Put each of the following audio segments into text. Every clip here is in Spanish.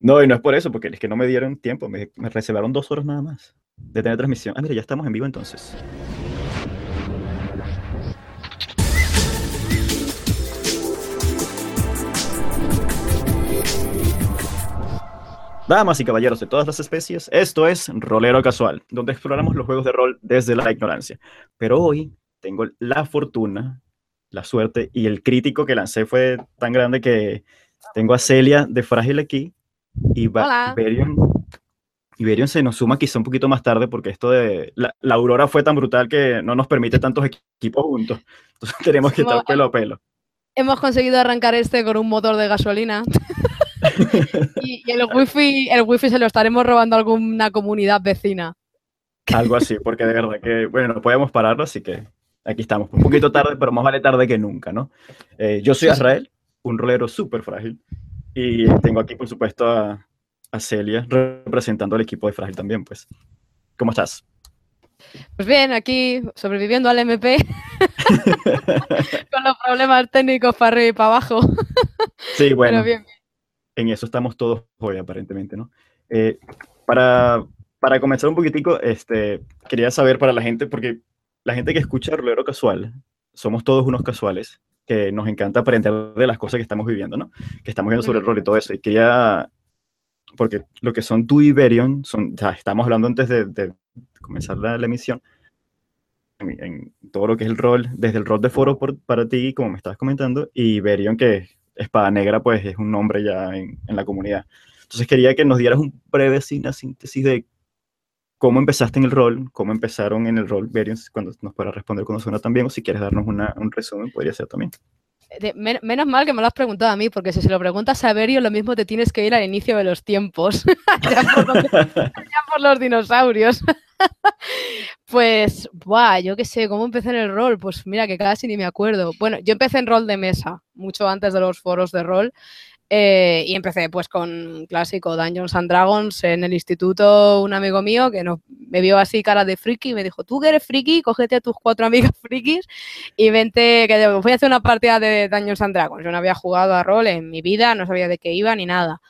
No, y no es por eso, porque es que no me dieron tiempo, me, me reservaron dos horas nada más de tener transmisión. Ah, mira, ya estamos en vivo entonces. Damas y caballeros de todas las especies, esto es Rolero Casual, donde exploramos los juegos de rol desde la ignorancia. Pero hoy tengo la fortuna, la suerte y el crítico que lancé fue tan grande que tengo a Celia de Frágil aquí y Hola. Iberion, Iberion se nos suma quizá un poquito más tarde porque esto de la, la aurora fue tan brutal que no nos permite tantos equipos juntos. Entonces tenemos que estar pelo a pelo. Hemos conseguido arrancar este con un motor de gasolina. y, y el wifi, el wifi se lo estaremos robando a alguna comunidad vecina. Algo así, porque de verdad que, bueno, no podemos pararlo, así que aquí estamos. Un poquito tarde, pero más vale tarde que nunca, ¿no? Eh, yo soy. Azrael, un rolero súper frágil, y tengo aquí, por supuesto, a, a Celia representando al equipo de Frágil también, pues. ¿Cómo estás? Pues bien, aquí sobreviviendo al MP con los problemas técnicos para arriba y para abajo. Sí, bueno, Pero bien, en eso estamos todos hoy, aparentemente, ¿no? Eh, para, para comenzar un poquitico, este, quería saber para la gente, porque la gente que escucha Rolero Casual, somos todos unos casuales, que nos encanta aprender de las cosas que estamos viviendo, ¿no? Que estamos viendo sobre el rol y todo eso. Y quería, porque lo que son tú y Berion, son, ya estamos hablando antes de, de comenzar la, la emisión, en, en todo lo que es el rol, desde el rol de foro por- para ti, como me estabas comentando, y Berion, que Espada Negra, pues es un nombre ya en, en la comunidad. Entonces quería que nos dieras un breve síntesis de cómo empezaste en el rol, cómo empezaron en el rol Berion, cuando nos puedas responder con suena también, o si quieres darnos una- un resumen, podría ser también. menos mal que me lo has preguntado a mí, porque si se lo preguntas a Berio, lo mismo te tienes que ir al inicio de los tiempos, ya por los dinosaurios. pues, buah, yo qué sé, ¿cómo empecé en el rol? Pues mira, que casi ni me acuerdo. Bueno, yo empecé en rol de mesa, mucho antes de los foros de rol. Eh, y empecé pues con clásico Dungeons and Dragons en el instituto, un amigo mío que me vio así cara de friki y me dijo, tú que eres friki, cógete a tus cuatro amigas frikis y vente, que voy a hacer una partida de Dungeons and Dragons. Yo no había jugado a rol en mi vida, no sabía de qué iba ni nada.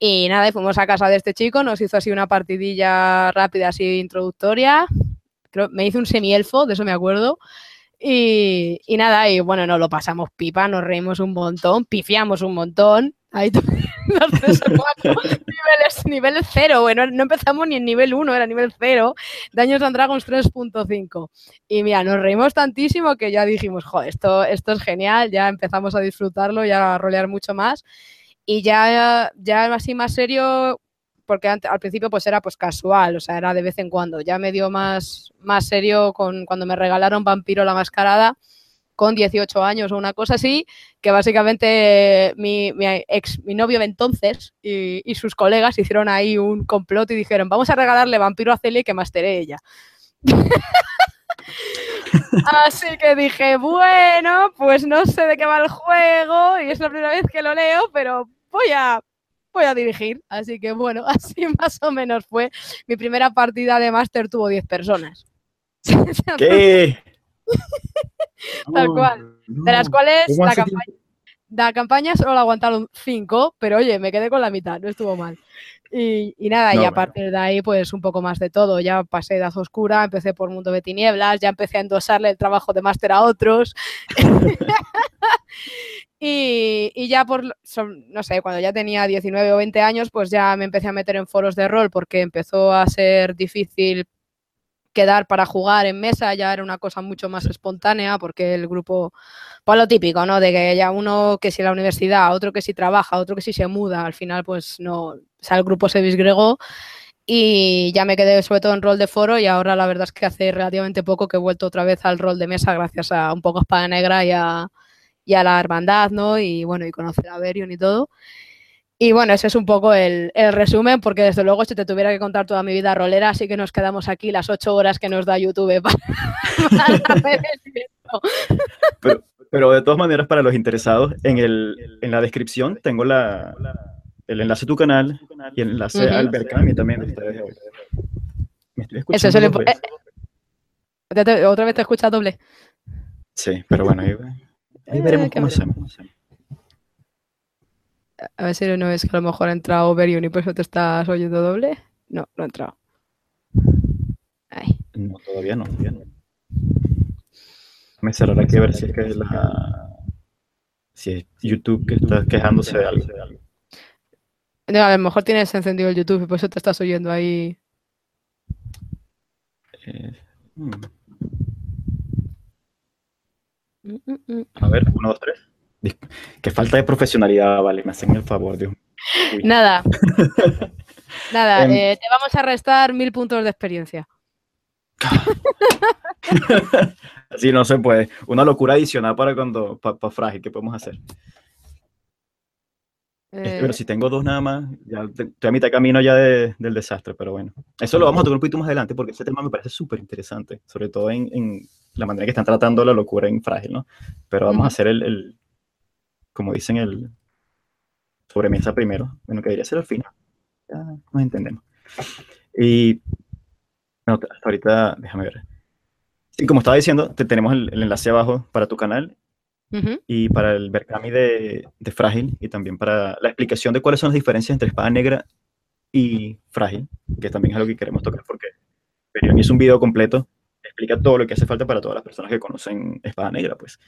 Y nada, y fuimos a casa de este chico, nos hizo así una partidilla rápida, así introductoria. Me hizo un semielfo, de eso me acuerdo. Y, y nada, y bueno, nos lo pasamos pipa, nos reímos un montón, pifiamos un montón. Ahí los tres o cuatro niveles, nivel cero, bueno, no empezamos ni en nivel 1, era nivel 0. Dungeons and Dragons 3.5. Y mira, nos reímos tantísimo que ya dijimos, joder, esto, esto es genial, ya empezamos a disfrutarlo y a rolear mucho más. Y ya, ya así más serio, porque ante- al principio pues era pues casual, o sea, era de vez en cuando. Ya me dio más, más serio con, cuando me regalaron Vampiro la Mascarada con 18 años o una cosa así, que básicamente mi, ex, mi novio de entonces y, y sus colegas hicieron ahí un complot y dijeron, vamos a regalarle Vampiro a Celia y que mastere ella. Así que dije, bueno, pues no sé de qué va el juego y es la primera vez que lo leo, pero voy a, voy a dirigir. Así que bueno, así más o menos fue. Mi primera partida de máster tuvo 10 personas. ¿Qué? Tal cual. De las cuales ¿Cómo la campaña, la campaña solo la aguantaron 5, pero oye, me quedé con la mitad, no estuvo mal. Y, y nada, No, y a partir de ahí, pues un poco más de todo. Ya pasé Haz Oscura, empecé por Mundo de Tinieblas, ya empecé a endosarle el trabajo de máster a otros. y, y ya por, no sé, cuando ya tenía 19 o 20 años, pues ya me empecé a meter en foros de rol porque empezó a ser difícil quedar para jugar en mesa, ya era una cosa mucho más espontánea porque el grupo, pues lo típico, ¿no? De que ya uno que si la universidad, otro que si trabaja, otro que si se muda, al final pues no, o sea, el grupo se disgregó y ya me quedé sobre todo en rol de foro y ahora la verdad es que hace relativamente poco que he vuelto otra vez al rol de mesa gracias a un poco a Espada Negra y a, y a la hermandad, ¿no? Y bueno, y conocer a Berion y todo. Y bueno, ese es un poco el, el resumen, porque desde luego si te tuviera que contar toda mi vida rolera, así que nos quedamos aquí las ocho horas que nos da YouTube para, para ver el. Pero, pero de todas maneras, para los interesados, en, el, en la descripción tengo la, el enlace a tu canal y el enlace Ujú. al Berkami también de ustedes. Me estoy Eso escuchando es lo dos impo- veces. Te- te- Otra vez te escucha doble. Sí, pero bueno, ahí, ahí veremos Eh, qué cómo hacemos. A ver si no es que a lo mejor ha entrado Overion y por eso te estás oyendo doble. No, no ha entrado. Ay. No, todavía no, todavía no. Me cerrará aquí a ver si es que es la. Si es YouTube que está quejándose de algo. No, a lo mejor tienes encendido el YouTube y por eso te estás oyendo ahí. Eh, hmm. mm, mm, mm. A ver, uno, dos, tres. Qué falta de profesionalidad, vale, me hacen el favor, Dios. Nada. Nada, em. eh, te vamos a restar mil puntos de experiencia. Así no se puede. Una locura adicional para cuando, para frágil, ¿qué podemos hacer? pero eh. si tengo dos nada más, ya estoy a mitad camino ya del desastre, pero bueno. Eso lo vamos a tocar un poquito más adelante porque ese tema me parece súper interesante, sobre todo en, la manera que están tratando la locura en frágil, ¿no? Pero vamos a hacer el, como dicen, el sobremesa primero, bueno, que debería ser al final. Ya nos entendemos. Y hasta ahorita, déjame ver. Y como estaba diciendo, te tenemos el, enlace abajo para tu canal y para el Berkami de, de, Frágil y también para la explicación de cuáles son las diferencias entre espada negra y Frágil, que también es algo que queremos tocar porque Perión hizo un video completo, explica todo lo que hace falta para todas las personas que conocen espada negra, pues.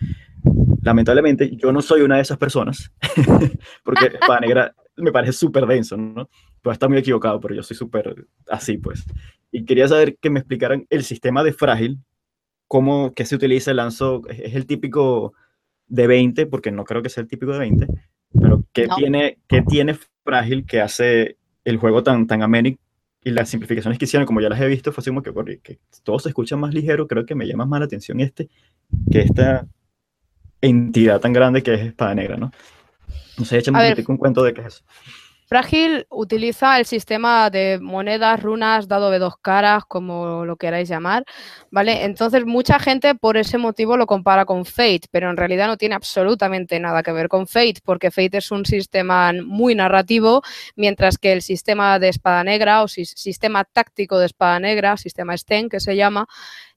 Lamentablemente, yo no soy una de esas personas, porque espada negra me parece súper denso, ¿no? Pues está muy equivocado, pero yo soy súper así, pues. Y quería saber que me explicaran el sistema de Frágil, cómo, qué se utiliza el lanzo, es el típico de 20, porque no creo que sea el típico de 20, pero ¿qué, tiene, qué tiene Frágil que hace el juego tan, tan aménico? Y las simplificaciones que hicieron, como ya las he visto, fue así como que, que todo se escucha más ligero, creo que me llama más la atención este, que esta entidad tan grande que es Espada Negra, ¿no? No sé, échame un cuento de qué es eso. Frágil utiliza el sistema de monedas, runas, dado de dos caras, como lo queráis llamar, ¿vale? Entonces mucha gente por ese motivo lo compara con Fate, pero en realidad no tiene absolutamente nada que ver con Fate, porque Fate es un sistema muy narrativo, mientras que el sistema de espada negra o sistema táctico de espada negra, sistema Sten que se llama,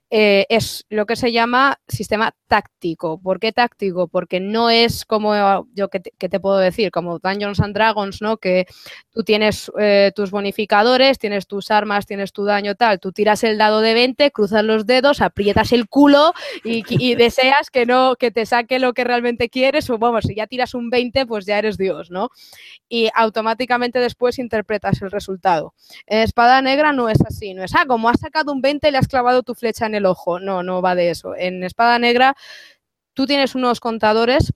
eh, es lo que se llama sistema táctico. ¿Por qué táctico? Porque no es como yo que te, puedo decir, como Dungeons and Dragons, ¿no? Que tú tienes eh, tus bonificadores, tienes tus armas, tienes tu daño tal, tú tiras el dado de 20, cruzas los dedos, aprietas el culo y, y deseas que no, que te saque lo que realmente quieres, o vamos, si ya tiras un 20, pues ya eres Dios, ¿no? Y automáticamente después interpretas el resultado. En Espada Negra no es así, no es, ah, como has sacado un 20 le has clavado tu flecha en el ojo. No, no va de eso. En Espada Negra tú tienes unos contadores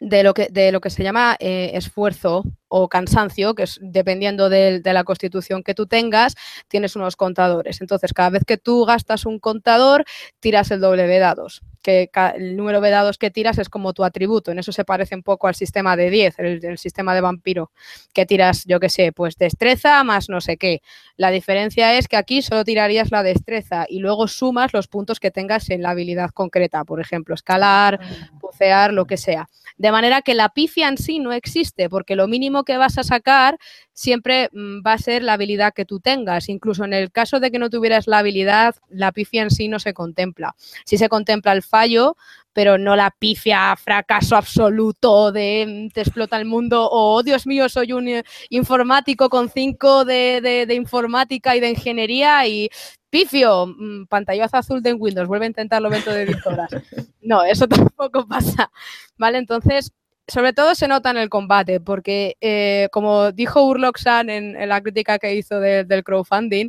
de lo que, de lo que se llama eh, esfuerzo o cansancio, que es dependiendo de, la constitución que tú tengas, tienes unos contadores. Entonces, cada vez que tú gastas un contador, tiras el doble de dados que el número de dados que tiras es como tu atributo. En eso se parece un poco al sistema de 10, el, sistema de vampiro, que tiras, yo qué sé, pues destreza más no sé qué. La diferencia es que aquí solo tirarías la destreza y luego sumas los puntos que tengas en la habilidad concreta, por ejemplo, escalar, ah. bucear, lo que sea. De manera que la pifia en sí no existe, porque lo mínimo que vas a sacar siempre mm, va a ser la habilidad que tú tengas. Incluso en el caso de que no tuvieras la habilidad, la pifia en sí no se contempla. Si se contempla el fallo, pero no la pifia, fracaso absoluto de mm, te explota el mundo o, oh, Dios mío, soy un eh, informático con cinco de, informática y de ingeniería y pifio, mm, pantallazo azul de Windows, vuelve a intentarlo dentro de 10 horas. No, eso tampoco pasa. ¿Vale? Entonces, sobre todo se nota en el combate, porque eh, como dijo Urloxan en, en, la crítica que hizo del crowdfunding,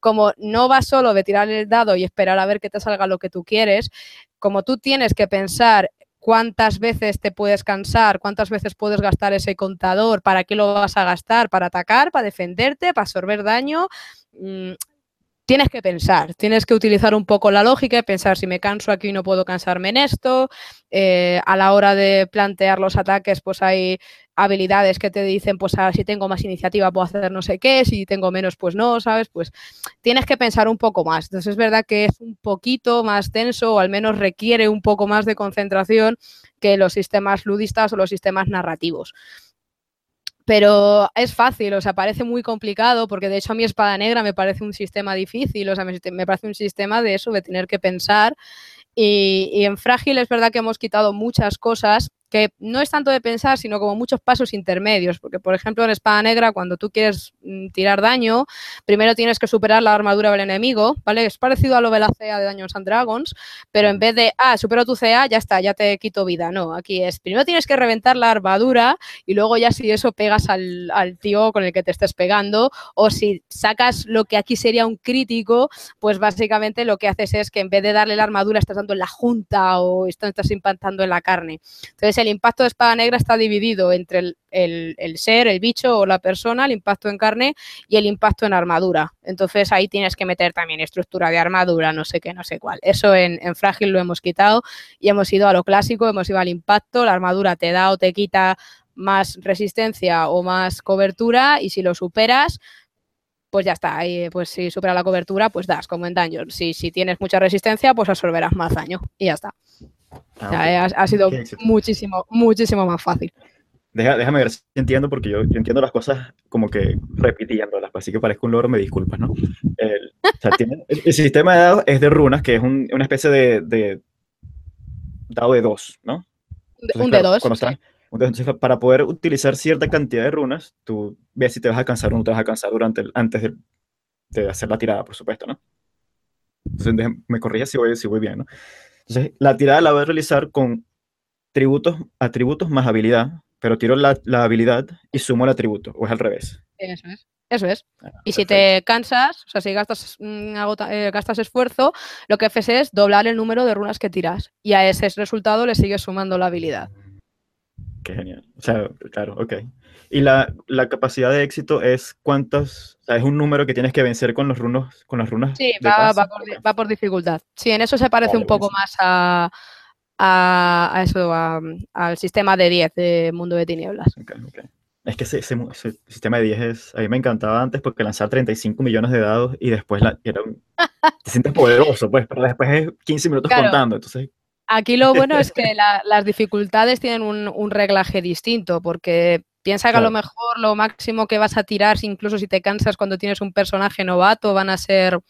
como no va solo de tirar el dado y esperar a ver que te salga lo que tú quieres, como tú tienes que pensar cuántas veces te puedes cansar, cuántas veces puedes gastar ese contador, para qué lo vas a gastar, para atacar, para defenderte, para absorber daño. Tienes que pensar, tienes que utilizar un poco la lógica y pensar si me canso aquí no puedo cansarme en esto. Eh, a la hora de plantear los ataques, pues hay habilidades que te dicen, pues ah, si tengo más iniciativa puedo hacer no sé qué, si tengo menos, pues no, ¿sabes? Pues tienes que pensar un poco más. Entonces es verdad que es un poquito más tenso o al menos requiere un poco más de concentración que los sistemas ludistas o los sistemas narrativos pero es fácil, o sea, parece muy complicado, porque de hecho a mi espada negra me parece un sistema difícil, o sea, me, parece un sistema de eso, de tener que pensar. Y, en Frágil es verdad que hemos quitado muchas cosas que no es tanto de pensar, sino como muchos pasos intermedios, porque por ejemplo en Espada Negra, cuando tú quieres mm, tirar daño, primero tienes que superar la armadura del enemigo, ¿vale? Es parecido a lo de la CA de Dungeons and Dragons, pero en vez de, ah, supero tu CA, ya está, ya te quito vida, no, aquí es, primero tienes que reventar la armadura y luego ya si eso pegas al, al tío con el que te estés pegando, o si sacas lo que aquí sería un crítico, pues básicamente lo que haces es que en vez de darle la armadura estás dando en la junta o estás impactando en la carne. Entonces el impacto de espada negra está dividido entre el, ser, el bicho o la persona, el impacto en carne y el impacto en armadura. Entonces ahí tienes que meter también estructura de armadura, no sé qué, no sé cuál. Eso en, frágil lo hemos quitado y hemos ido a lo clásico, hemos ido al impacto, la armadura te da o te quita más resistencia o más cobertura y si lo superas, pues ya está. Y, pues si supera la cobertura, pues das, como en Dungeon. Si, si tienes mucha resistencia, pues absorberás más daño y ya está. Ah, ha, sido muchísimo, muchísimo más fácil. déjame ver si entiendo, porque yo, entiendo las cosas como que repitiéndolas, así que parezco un loro, me disculpas, ¿no? El, sistema de dados es de runas, que es una especie de, dado de dos, ¿no? un de dos. Entonces, para poder utilizar cierta cantidad de runas, tú ves si te vas a alcanzar o no te vas a alcanzar durante antes de, hacer la tirada, por supuesto, ¿no? Entonces, me corrija si voy, si voy bien, ¿no? Entonces, la tirada la voy a realizar con tributos, atributos más habilidad, pero tiro la, habilidad y sumo el atributo, o es al revés. Eso es. Eso es. Ah, y si te cansas, o sea, si gastas, mm, eh, gastas esfuerzo, lo que haces es doblar el número de runas que tiras. Y a ese resultado le sigues sumando la habilidad. Qué genial. O sea, claro, ok. Y la, capacidad de éxito es cuántas, o sea, es un número que tienes que vencer con los runos, con las runas. Sí, va, por, dificultad. Sí, en eso se parece un poco más a, a, eso, al sistema de 10 de Mundo de Tinieblas. Es que ese, sistema de 10 es, a mí me encantaba antes porque lanzaba 35 millones de dados y después la, era te sientes poderoso, pues, pero después es 15 minutos contando, entonces Aquí lo bueno es que las dificultades tienen un, reglaje distinto, porque piensa que a lo mejor lo máximo que vas a tirar, incluso si te cansas cuando tienes un personaje novato, van a ser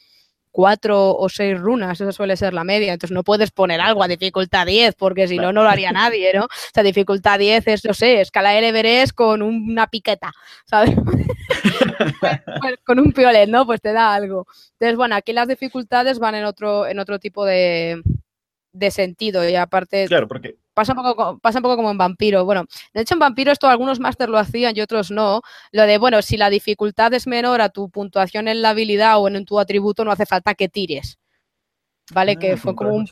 cuatro o seis runas, eso suele ser la media, entonces no puedes poner algo a dificultad 10, porque si no, no lo haría nadie, ¿no? O sea, dificultad 10 es, no sé, escala el Everest con una piqueta, ¿sabes? Pues con un piolet, ¿no? Pues te da algo. Entonces, bueno, aquí las dificultades van en otro, en otro tipo de, de sentido y aparte claro, porque... pasa, un poco, pasa un poco como en Vampiro. Bueno, de hecho en Vampiro esto algunos máster lo hacían y otros no. Lo de, bueno, si la dificultad es menor a tu puntuación en la habilidad o en tu atributo, no hace falta que tires. ¿Vale? que ah, fue como, un,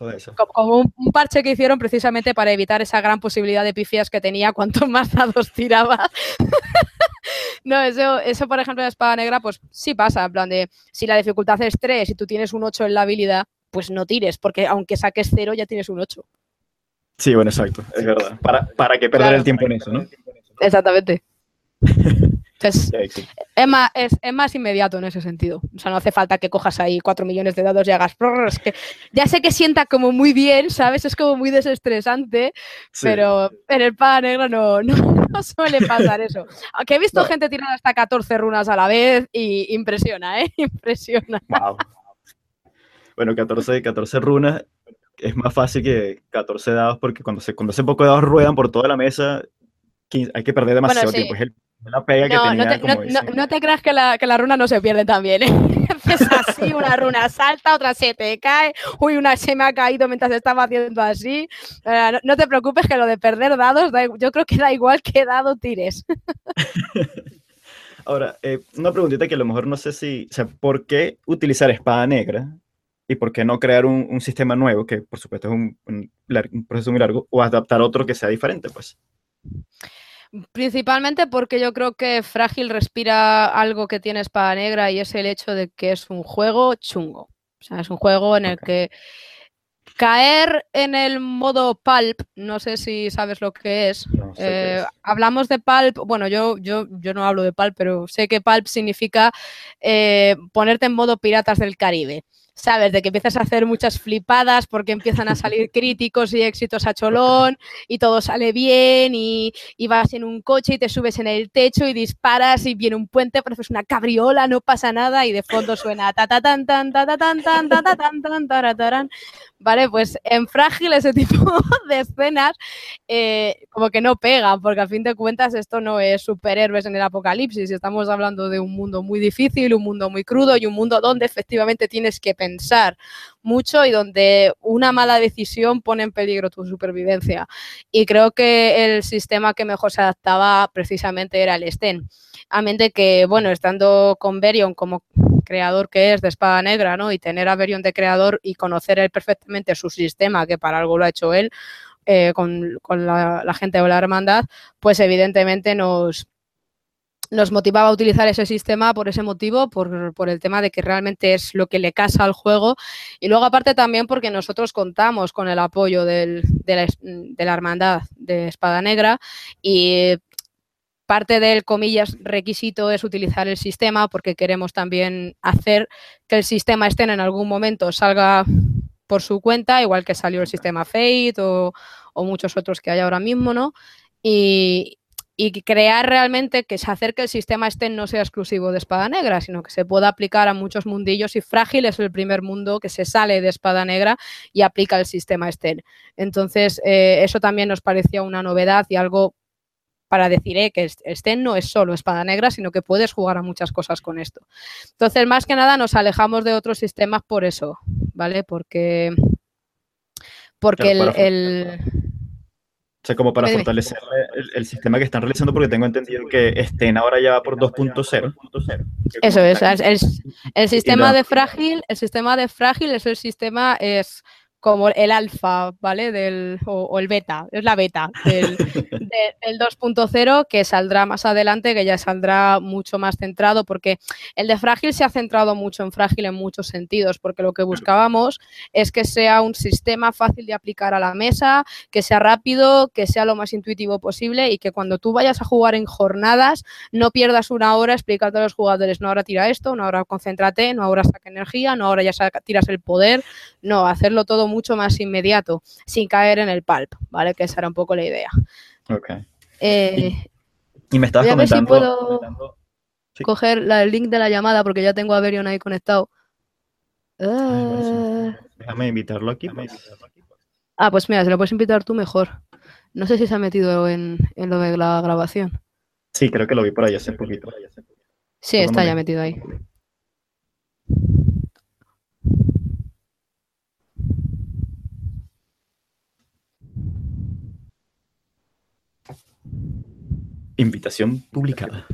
como un, parche que hicieron precisamente para evitar esa gran posibilidad de pifias que tenía cuanto más dados tiraba. no, eso, eso, por ejemplo, en Espada Negra, pues sí pasa. En plan de, si la dificultad es 3 y tú tienes un 8 en la habilidad, pues no tires, porque aunque saques cero ya tienes un 8. Sí, bueno, exacto, es verdad. ¿Para, para que perder el tiempo en eso, no? Exactamente. Entonces, es, más, es, más, inmediato en ese sentido. O sea, no hace falta que cojas ahí cuatro millones de dados y hagas. Es que ya sé que sienta como muy bien, ¿sabes? Es como muy desestresante, pero en el pan negro no, no, suele pasar eso. Aunque he visto gente tirar hasta 14 runas a la vez y impresiona, ¿eh? Impresiona. Wow. Bueno, 14, 14 runas es más fácil que 14 dados porque cuando, se, cuando ese poco dados ruedan por toda la mesa, hay que perder demasiado tiempo. Es la pega que tenía, no te, creas que la, que la, runa no se pierde también. ¿eh? Es así, una runa salta, otra se te cae, uy, una se me ha caído mientras estaba haciendo así. Uh, no, te preocupes que lo de perder dados, yo creo que da igual que dado tires. Ahora, eh, una preguntita que a lo mejor no sé si, o sea, ¿por qué utilizar espada negra ¿Y por qué no crear un, sistema nuevo, que por supuesto es un, proceso muy largo, o adaptar otro que sea diferente, pues? Principalmente porque yo creo que Frágil respira algo que tiene Espada Negra y es el hecho de que es un juego chungo. O sea, es un juego en el que caer en el modo pulp, no sé si sabes lo que es. Eh, hablamos de pulp, bueno, yo, yo, yo no hablo de pulp, pero sé que pulp significa eh, ponerte en modo piratas del Caribe. ¿Sabes? De que empiezas a hacer muchas flipadas porque empiezan a salir críticos y éxitos a cholón y todo sale bien y, vas en un coche y te subes en el techo y disparas y viene un puente, haces una cabriola, no pasa nada y de fondo suena ta ta tan tan ta ta tan tan ta ta tan tan ¿vale? Pues en Frágil ese tipo de escenas eh, como que no pegan, porque al fin de cuentas esto no es superhéroes en el apocalipsis, estamos hablando de un mundo muy difícil, un mundo muy crudo y un mundo donde efectivamente tienes que pensar mucho y donde una mala decisión pone en peligro tu supervivencia. Y creo que el sistema que mejor se adaptaba precisamente era el Sten. A mente que, bueno, estando con Berion como creador que es de Espada Negra, ¿no? Y tener a Berion de creador y conocer él perfectamente su sistema, que para algo lo ha hecho él, eh, con, la, gente de la hermandad, pues evidentemente nos, nos motivaba a utilizar ese sistema por ese motivo, por, el tema de que realmente es lo que le casa al juego. Y luego aparte también porque nosotros contamos con el apoyo de, la, de, la, hermandad de Espada Negra y parte del, comillas, requisito es utilizar el sistema porque queremos también hacer que el sistema estén en algún momento salga por su cuenta, igual que salió el sistema Fate o, muchos otros que hay ahora mismo, ¿no? Y, crear realmente que se hacer que el sistema estén no sea exclusivo de Espada Negra, sino que se pueda aplicar a muchos mundillos y Frágil es el primer mundo que se sale de Espada Negra y aplica el sistema estén. Entonces, eh, eso también nos parecía una novedad y algo para decir eh, que Sten no es solo espada negra, sino que puedes jugar a muchas cosas con esto. Entonces, más que nada, nos alejamos de otros sistemas por eso, ¿vale? Porque, porque el, O sea, como para fortalecer el, sistema que están realizando, porque tengo entendido que Sten ahora ya va por 2.0. Eso es, el, el, sistema de frágil, el sistema de frágil es el sistema, es como el alfa, ¿vale? Del, o, el beta, es la beta del, 2.0 que saldrá más adelante, que ya saldrá mucho más centrado, porque el de frágil se ha centrado mucho en frágil en muchos sentidos, porque lo que buscábamos es que sea un sistema fácil de aplicar a la mesa, que sea rápido, que sea lo más intuitivo posible y que cuando tú vayas a jugar en jornadas no pierdas una hora explicando a los jugadores, no ahora tira esto, no ahora concéntrate, no ahora saca energía, no ahora ya tiras el poder, no, hacerlo todo mucho más inmediato, sin caer en el pulp, ¿vale? Que esa era un poco la idea. Ok. Eh, y, me estabas comentando... Si puedo coger el link de la llamada porque ya tengo a Berion ahí conectado. Ah. Déjame invitarlo aquí. Pues. Ah, pues mira, se lo puedes invitar tú mejor. No sé si se ha metido en, lo de la grabación. Sí, creo que lo vi por ahí hace poquito. Sí, está ya metido ahí. Invitación publicada.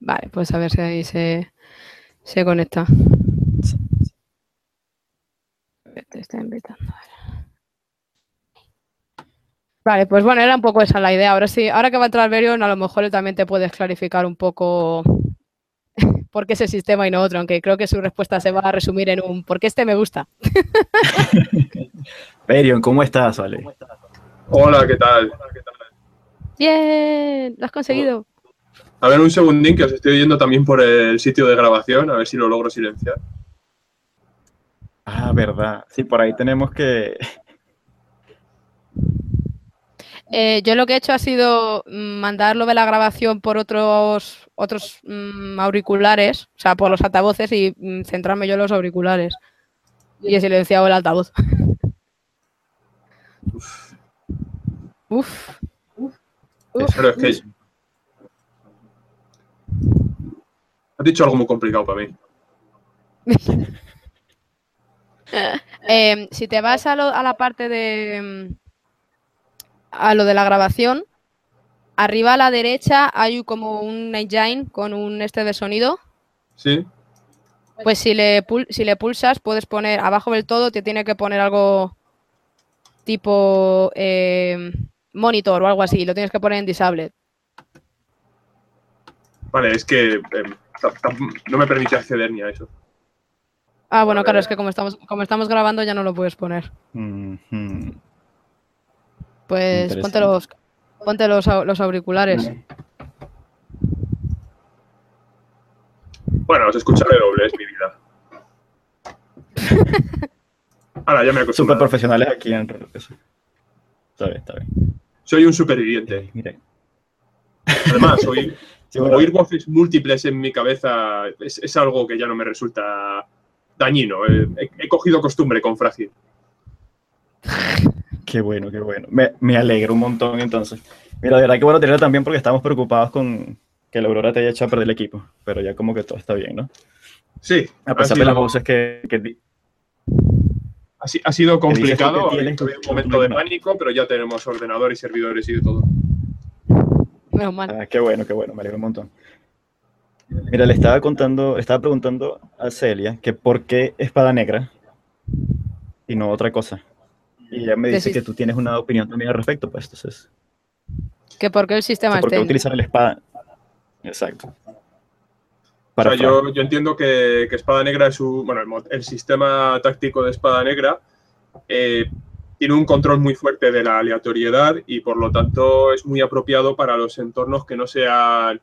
Vale, pues a ver si ahí se, se conecta. Te está invitando. Vale, pues bueno, era un poco esa la idea. Ahora sí, ahora que va a entrar Berion, a lo mejor él también te puedes clarificar un poco por qué ese sistema y no otro, aunque creo que su respuesta se va a resumir en un ¿por qué este me gusta? Berion, ¿cómo estás? Vale. Hola, ¿qué tal? Bien, lo has conseguido. A ver, un segundín que os estoy oyendo también por el sitio de grabación, a ver si lo logro silenciar. Ah, verdad. Sí, por ahí tenemos que... Eh, yo lo que he hecho ha sido mm, mandarlo de la grabación por otros, otros mm, auriculares, o sea, por los altavoces y mm, centrarme yo en los auriculares. Y he silenciado el altavoz. Uf. Uf. Pero que. Has dicho algo muy complicado para mí. Em, si te vas a, la parte de. Em, a lo de la grabación, arriba a la derecha hay como un engine con un este de sonido. Sí. Pues si le, si le pulsas, puedes poner abajo del todo, te tiene que poner algo tipo. Eh, monitor o algo así, lo tienes que poner en disable. Vale, es que em, no me permite acceder ni a eso. Ah, bueno, claro, es que como estamos, como estamos grabando ya no lo puedes poner. Pues ponte los, ponte los, los auriculares. Bueno, os escucharé doble, es mi vida. Ahora ya me acostumbrado. Súper profesionales aquí en Está bien, está bien. Soy un superviviente. Mire. Además, oír, voces múltiples en mi cabeza es, algo que ya no me resulta dañino. He, he cogido costumbre con Frágil. Qué bueno, qué bueno. Me, me alegro un montón entonces. Mira, de verdad que bueno tenerla también porque estamos preocupados con que la Aurora te haya echado a perder el equipo, pero ya como que todo está bien, ¿no? Sí, A pesar de las voces que, que ha ha sido complicado, ha tienes habido tu- un momento de pánico, pero ya tenemos ordenador y servidores y de todo. Menos mal. Ah, qué bueno, qué bueno, me alegro un montón. Mira, le estaba contando, estaba preguntando a Celia que por qué espada negra y no otra cosa. Y ella me dice que tú tienes una opinión también al respecto, pues entonces, Que porque el sistema ¿por qué utilizar la espada? Exacto. O Para sea, yo, yo entiendo que, que Espada Negra es un. Bueno, el sistema táctico de Espada Negra eh, tiene un control muy fuerte de la aleatoriedad y por lo tanto es muy apropiado para los entornos que no sean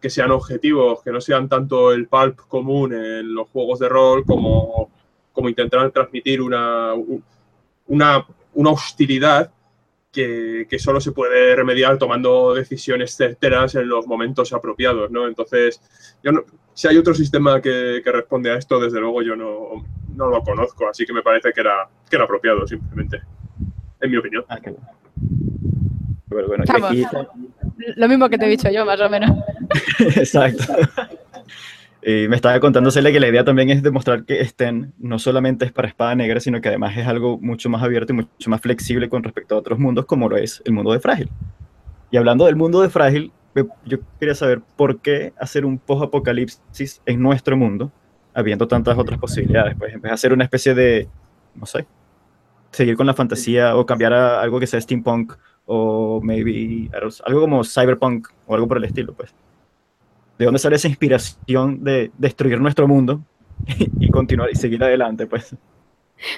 que sean objetivos, que no sean tanto el pulp común en los juegos de rol como, como intentar transmitir una, una, una hostilidad que, que solo se puede remediar tomando decisiones certeras en los momentos apropiados, ¿no? Entonces, yo no, si hay otro sistema que, que responde a esto, desde luego yo no, no lo conozco, así que me parece que era, que era apropiado, simplemente, en mi opinión. Ah, qué bueno. Pero bueno, y Vamos. aquí- Lo mismo que te he dicho yo, más o menos. Exacto. Y me estaba contando Celia que la idea también es demostrar que Sten no solamente es para espada negra, sino que además es algo mucho más abierto y mucho más flexible con respecto a otros mundos, como lo es el mundo de Frágil. Y hablando del mundo de Frágil, yo quería saber por qué hacer un post-apocalipsis en nuestro mundo, habiendo tantas otras posibilidades. Pues en vez de hacer una especie de, no sé, seguir con la fantasía o cambiar a algo que sea steampunk o maybe algo como cyberpunk o algo por el estilo, pues. ¿De dónde sale esa inspiración de destruir nuestro mundo y continuar y seguir adelante, pues?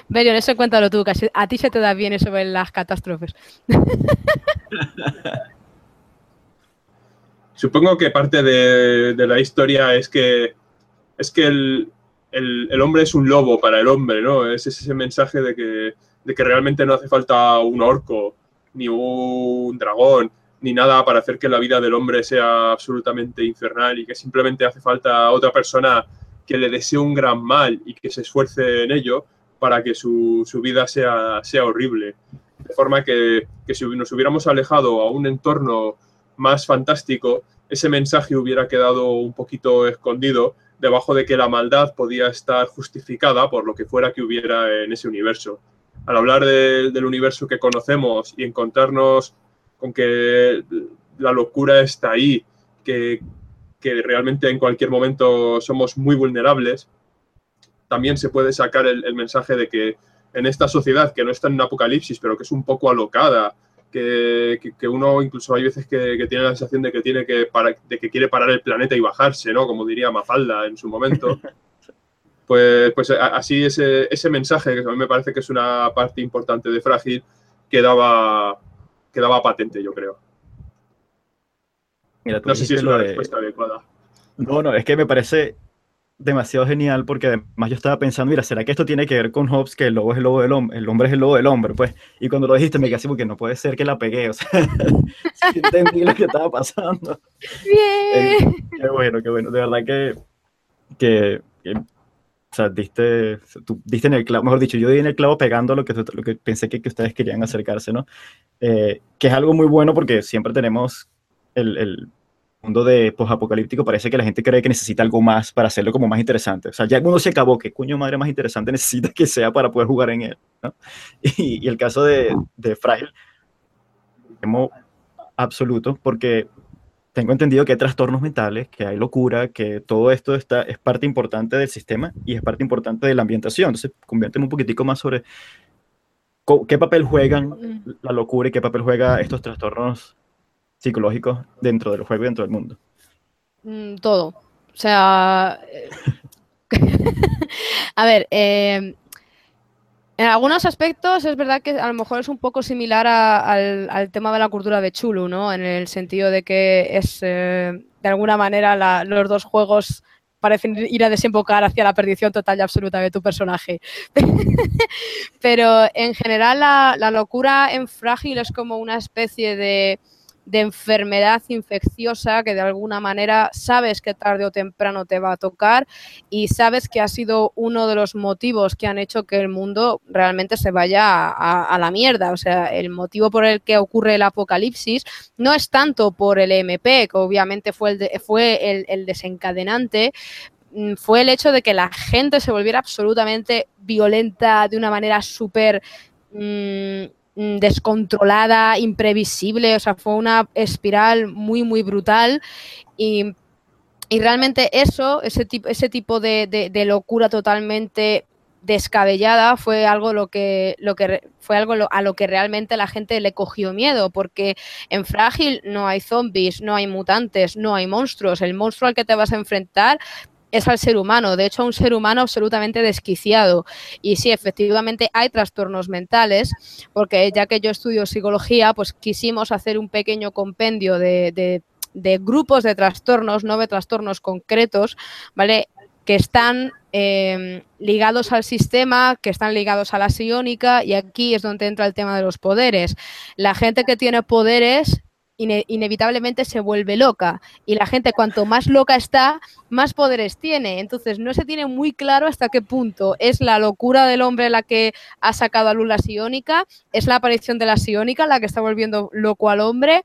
Berion, eso cuéntalo tú, que a ti se te da bien eso de las catástrofes. Supongo que parte de, de la historia es que es que el, el- el hombre es un lobo para el hombre, ¿no? Es ese mensaje de que, de que realmente no hace falta un orco, ni un dragón, ni nada para hacer que la vida del hombre sea absolutamente infernal y que simplemente hace falta otra persona que le desee un gran mal y que se esfuerce en ello para que su, su vida sea, sea horrible. De forma que, que si nos hubiéramos alejado a un entorno más fantástico, ese mensaje hubiera quedado un poquito escondido debajo de que la maldad podía estar justificada por lo que fuera que hubiera en ese universo. Al hablar de- del universo que conocemos y encontrarnos con que la locura está ahí, que, que realmente en cualquier momento somos muy vulnerables, también se puede sacar el, el mensaje de que en esta sociedad que no está en un apocalipsis, pero que es un poco alocada, que, que- que uno incluso hay veces que, que tiene la sensación de que tiene que parar- de que quiere parar el planeta y bajarse, ¿no? Como diría Mafalda en su momento. Pues, pues así ese, ese mensaje, que a mí me parece que es una parte importante de Frágil, quedaba, quedaba patente, yo creo. Mira, tú No sé si es una de- respuesta adecuada. No, no, es que me parece demasiado genial porque además yo estaba pensando, mira, ¿será que esto tiene que ver con Hobbes, que el lobo es el lobo del hombre, el hombre es el lobo del hombre? Pues, y cuando lo dijiste me quedé así porque no puede ser que la pegué, o sea, sí entendí lo que estaba pasando. Eh, Bien. Qué bueno, qué bueno. De verdad que, que, que, o sea, diste, tú diste en el clavo, mejor dicho, yo di en el clavo pegando lo que, lo que pensé que, que ustedes querían acercarse, ¿no? Eh, que es algo muy bueno porque siempre tenemos el, el mundo de posapocalíptico, parece que la gente cree que necesita algo más para hacerlo como más interesante. O sea, ya el mundo se acabó, ¿qué coño madre más interesante necesita que sea para poder jugar en él? ¿no? Y, y el caso de, de Frágil, absoluto, porque tengo entendido que hay trastornos mentales, que hay locura, que todo esto está, es parte importante del sistema y es parte importante de la ambientación. Entonces, conviérteme un poquitico más sobre qué papel juegan Mm. la locura y qué papel juega estos trastornos psicológicos dentro del juego y dentro del mundo. Mm, todo. O sea, eh, a ver, eh, en algunos aspectos es verdad que a lo mejor es un poco similar al, tema de la cultura de Chulu, ¿no? En el sentido de que es, eh, de alguna manera, los dos juegos parecen ir a desembocar hacia la perdición total y absoluta de tu personaje. Pero en general la locura en Frágil es como una especie de de enfermedad infecciosa que de alguna manera sabes que tarde o temprano te va a tocar y sabes que ha sido uno de los motivos que han hecho que el mundo realmente se vaya a, la mierda. O sea, el motivo por el que ocurre el apocalipsis no es tanto por el MP, que obviamente fue el, fue el desencadenante, mm, fue el hecho de que la gente se volviera absolutamente violenta de una manera súper mm, descontrolada, imprevisible, o sea, fue una espiral muy, muy brutal. Y, realmente eso, ese tipo, ese tipo de, locura totalmente descabellada fue algo lo que, lo que fue algo a lo que realmente la gente le cogió miedo porque en Frágil no hay zombies, no hay mutantes, no hay monstruos, el monstruo al que te vas a enfrentar es al ser humano, de hecho, un ser humano absolutamente desquiciado. Y sí, efectivamente hay trastornos mentales, porque ya que yo estudio psicología, pues quisimos hacer un pequeño compendio de, grupos de trastornos, no de trastornos concretos, ¿vale? que están em, ligados al sistema, que están ligados a la psiónica, y aquí es donde entra el tema de los poderes. La gente que tiene poderes inevitablemente se vuelve loca y la gente cuanto más loca está, más poderes tiene. Entonces no se tiene muy claro hasta qué punto es la locura del hombre la que ha sacado a luz la psiónica, es la aparición de la psiónica la que está volviendo loco al hombre.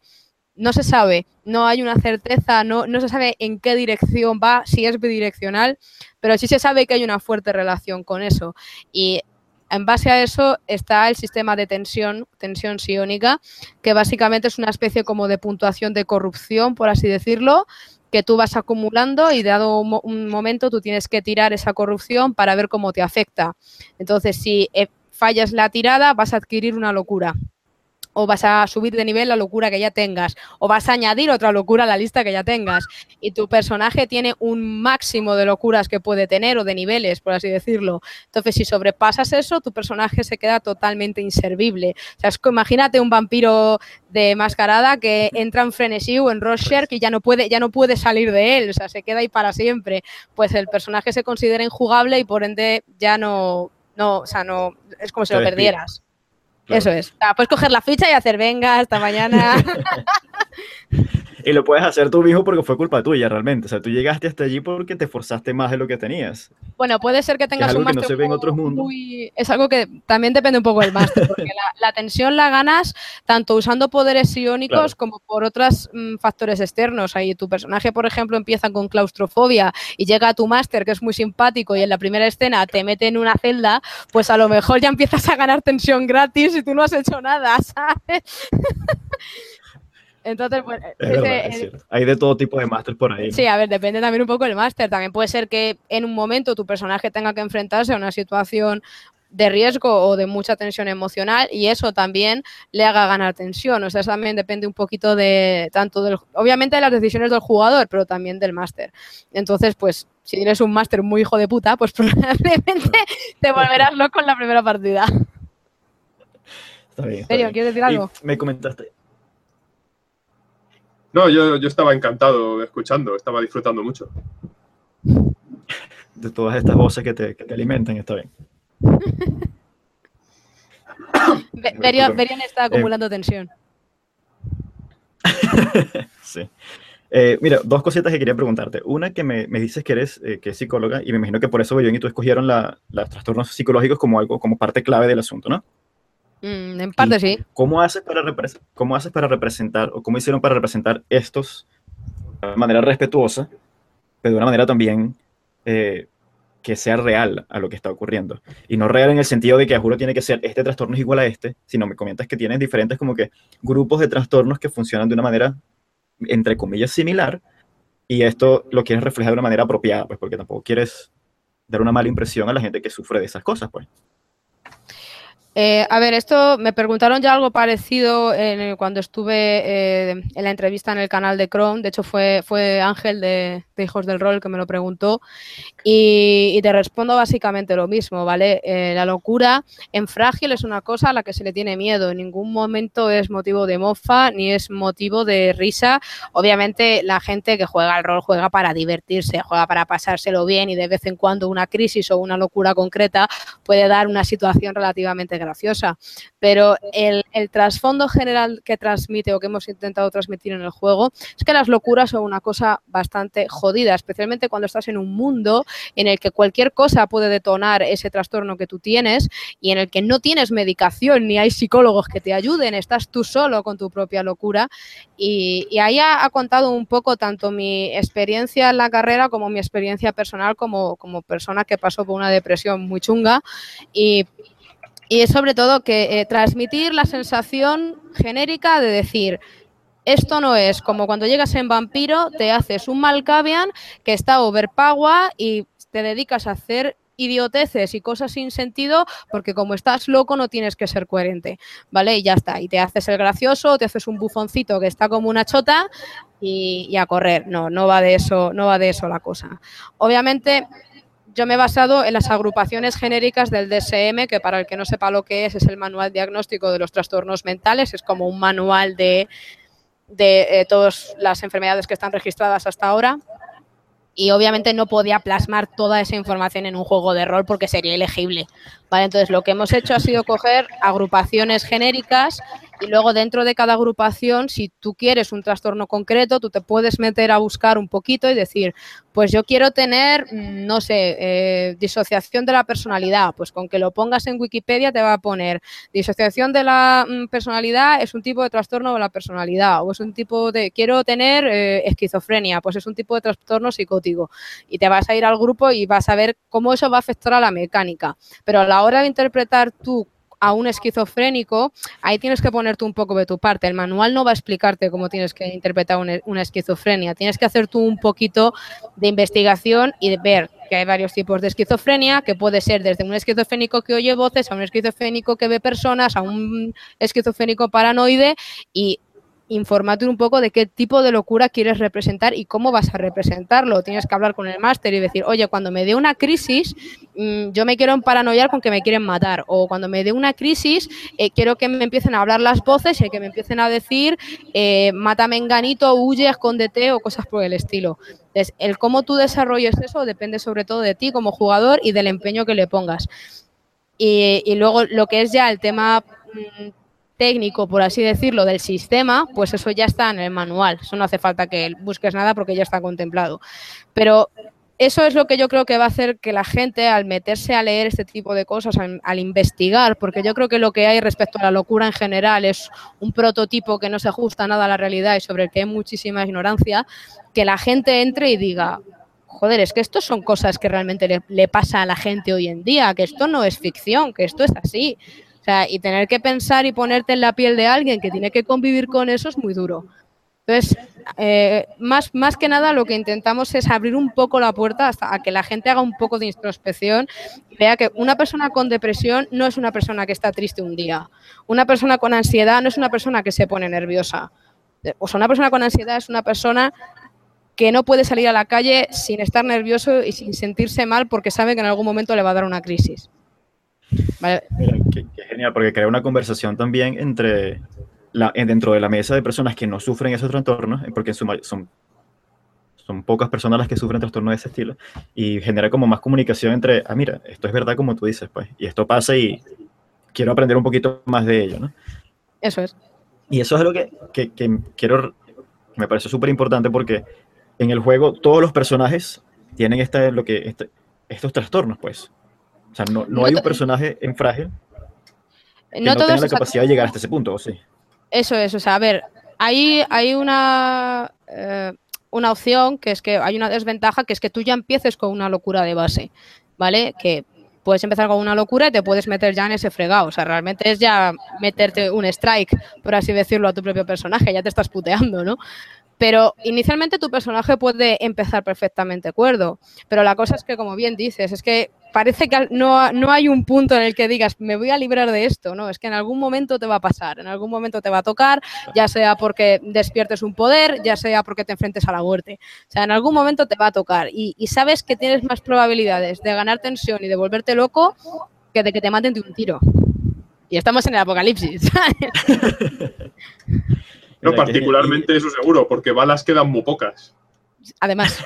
No se sabe, no hay una certeza, no, no se sabe en qué dirección va, si es bidireccional, pero sí se sabe que hay una fuerte relación con eso. Y en base a eso está el sistema de tensión, tensión psiónica, que básicamente es una especie como de puntuación de corrupción, por así decirlo, que tú vas acumulando y dado un, momento tú tienes que tirar esa corrupción para ver cómo te afecta. Entonces, si eh, fallas la tirada, vas a adquirir una locura o vas a subir de nivel la locura que ya tengas, o vas a añadir otra locura a la lista que ya tengas. Y tu personaje tiene un máximo de locuras que puede tener o de niveles, por así decirlo. Entonces, si sobrepasas eso, tu personaje se queda totalmente inservible. O sea, es que imagínate un vampiro de mascarada que entra en frenesí o en Rorschach y ya no puede ya no puede salir de él, o sea, se queda ahí para siempre. Pues el personaje se considera injugable y por ende ya no no, o sea, no es como si lo perdieras. Eso es. puedes coger la ficha y hacer, venga, hasta mañana. y lo puedes hacer tú mismo porque fue culpa tuya realmente. O sea, tú llegaste hasta allí porque te forzaste más de lo que tenías. Bueno, puede ser que tengas un máster muy, Es algo que también depende un poco del máster, porque la, tensión la ganas tanto usando poderes iónicos como por otros mm, factores externos. Ahí tu personaje, por ejemplo, empieza con claustrofobia y llega a tu máster, que es muy simpático, y en la primera escena te mete en una celda, pues a lo mejor ya empiezas a ganar tensión gratis y tú no has hecho nada, ¿sabes? Entonces, pues, hay de todo tipo de máster por ahí. Sí, a ver, depende también un poco del máster. También puede ser que en un momento tu personaje tenga que enfrentarse a una situación de riesgo o de mucha tensión emocional y eso también le haga ganar tensión. O sea, eso también depende un poquito de tanto del, obviamente de las decisiones del jugador, pero también del máster. Entonces, pues, si tienes un máster muy hijo de puta, pues probablemente te volverás loco en la primera partida. Está bien. ¿Quieres decir algo? me comentaste. No, yo, estaba encantado escuchando, estaba disfrutando mucho. De todas estas voces que te, alimentan, está bien. Berion, está acumulando tensión. sí. Eh, mira, dos cositas que quería preguntarte. Una que me, dices que eres eh, que es psicóloga y me imagino que por eso Berion y tú escogieron los trastornos psicológicos como algo, como parte clave del asunto, ¿no? Mm, en parte sí. ¿Cómo haces, para ¿Cómo haces para representar, o cómo hicieron para representar estos de manera respetuosa, pero de una manera también eh, que sea real a lo que está ocurriendo? Y no real en el sentido de que, juro, tiene que ser este trastorno es igual a este, sino me comentas que tienes diferentes como que grupos de trastornos que funcionan de una manera, entre comillas, similar, y esto lo quieres reflejar de una manera apropiada, pues porque tampoco quieres dar una mala impresión a la gente que sufre de esas cosas, pues. Eh, a ver, esto me preguntaron ya algo parecido cuando estuve eh, en la entrevista en el canal de Chrome. De hecho, fue, fue Ángel de, Hijos del Rol que me lo preguntó. Y, te respondo básicamente lo mismo, ¿vale? Eh, la locura en Frágil es una cosa a la que se le tiene miedo. En ningún momento es motivo de mofa ni es motivo de risa. Obviamente, la gente que juega al rol juega para divertirse, juega para pasárselo bien y de vez en cuando una crisis o una locura concreta puede dar una situación relativamente graciosa, pero el, trasfondo general que transmite o que hemos intentado transmitir en el juego es que las locuras son una cosa bastante jodida, especialmente cuando estás en un mundo en el que cualquier cosa puede detonar ese trastorno que tú tienes y en el que no tienes medicación ni hay psicólogos que te ayuden, estás tú solo con tu propia locura. Y, y ahí ha, ha contado un poco tanto mi experiencia en la carrera como mi experiencia personal como, como persona que pasó por una depresión muy chunga y, y es sobre todo que eh, transmitir la sensación genérica de decir, esto no es como cuando llegas en vampiro, te haces un Malkavian que está overpower y te dedicas a hacer idioteces y cosas sin sentido porque como estás loco no tienes que ser coherente, ¿vale? Y ya está, y te haces el gracioso, te haces un bufoncito que está como una chota y, y a correr, no, no va de eso, no va de eso la cosa. Obviamente yo me he basado en las agrupaciones genéricas del DSM, que para el que no sepa lo que es, es el manual diagnóstico de los trastornos mentales, es como un manual de, de eh, todas las enfermedades que están registradas hasta ahora. Y obviamente no podía plasmar toda esa información en un juego de rol porque sería ilegible. ¿vale? Entonces lo que hemos hecho ha sido coger agrupaciones genéricas y luego dentro de cada agrupación, si tú quieres un trastorno concreto, tú te puedes meter a buscar un poquito y decir, pues yo quiero tener, mm, no sé, eh, disociación de la personalidad. Pues con que lo pongas en Wikipedia te va a poner disociación de la mm, personalidad es un tipo de trastorno de la personalidad o es un tipo de, quiero tener eh, esquizofrenia, pues es un tipo de trastorno psicótico. Y te vas a ir al grupo y vas a ver cómo eso va a afectar a la mecánica. Pero a la hora de interpretar tú a un esquizofrénico, ahí tienes que ponerte un poco de tu parte. El manual no va a explicarte cómo tienes que interpretar una, una esquizofrenia. Tienes que hacer tú un poquito de investigación y de ver que hay varios tipos de esquizofrenia, que puede ser desde un esquizofrénico que oye voces, a un esquizofrénico que ve personas, a un esquizofrénico paranoide y infórmate un poco de qué tipo de locura quieres representar y cómo vas a representarlo. Tienes que hablar con el máster y decir, oye, cuando me dé una crisis, mmm, yo me quiero paranoiar con que me quieren matar. O cuando me dé una crisis, eh, quiero que me empiecen a hablar las voces y que me empiecen a decir, eh, mátame enganito, huye, escóndete o cosas por el estilo. Entonces, el cómo tú desarrolles eso depende sobre todo de ti como jugador y del empeño que le pongas. Y, luego lo que es ya el tema mmm, técnico, por así decirlo, del sistema, pues eso ya está en el manual. Eso no hace falta que busques nada porque ya está contemplado. Pero eso es lo que yo creo que va a hacer que la gente, al meterse a leer este tipo de cosas, al, investigar, porque yo creo que lo que hay respecto a la locura en general es un prototipo que no se ajusta nada a la realidad y sobre el que hay muchísima ignorancia, que la gente entre y diga, joder, es que esto son cosas que realmente le pasa a la gente hoy en día, que esto no es ficción, que esto es así. Sea, y tener que pensar y ponerte en la piel de alguien que tiene que convivir con eso es muy duro. Entonces, eh, más, más que nada lo que intentamos es abrir un poco la puerta hasta a que la gente haga un poco de introspección y vea que una persona con depresión no es una persona que está triste un día. Una persona con ansiedad no es una persona que se pone nerviosa. O sea, una persona con ansiedad es una persona que no puede salir a la calle sin estar nervioso y sin sentirse mal porque sabe que en algún momento le va a dar una crisis. Vale. Mira, qué, qué, genial, porque crea una conversación también entre la, dentro de la mesa de personas que no sufren esos trastornos, porque son, son, son pocas personas las que sufren trastornos de ese estilo, y genera como más comunicación entre, ah, mira, esto es verdad como tú dices, pues, y esto pasa y quiero aprender un poquito más de ello, ¿no? Eso es. Y eso es algo que, que, que quiero, me parece súper importante porque en el juego todos los personajes tienen esta, lo que, este, estos trastornos, pues. O sea, no, no, hay un personaje en frágil que no, no tenga la capacidad de llegar hasta ese punto, ¿o sí? Eso es, o sea, a ver, hay, hay una, eh, una opción que es que hay una desventaja, que es que tú ya empieces con una locura de base, ¿vale? Que puedes empezar con una locura y te puedes meter ya en ese fregado. O sea, realmente es ya meterte un strike, por así decirlo, a tu propio personaje, ya te estás puteando, ¿no? Pero inicialmente tu personaje puede empezar perfectamente cuerdo. Pero la cosa es que, como bien dices, es que parece que no, no, hay un punto en el que digas, me voy a librar de esto, ¿no? Es que en algún momento te va a pasar, en algún momento te va a tocar, ya sea porque despiertes un poder, ya sea porque te enfrentes a la muerte. O sea, en algún momento te va a tocar y, y sabes que tienes más probabilidades de ganar tensión y de volverte loco que de que te maten de un tiro. Y estamos en el apocalipsis. no, particularmente eso seguro, porque balas quedan muy pocas. Además.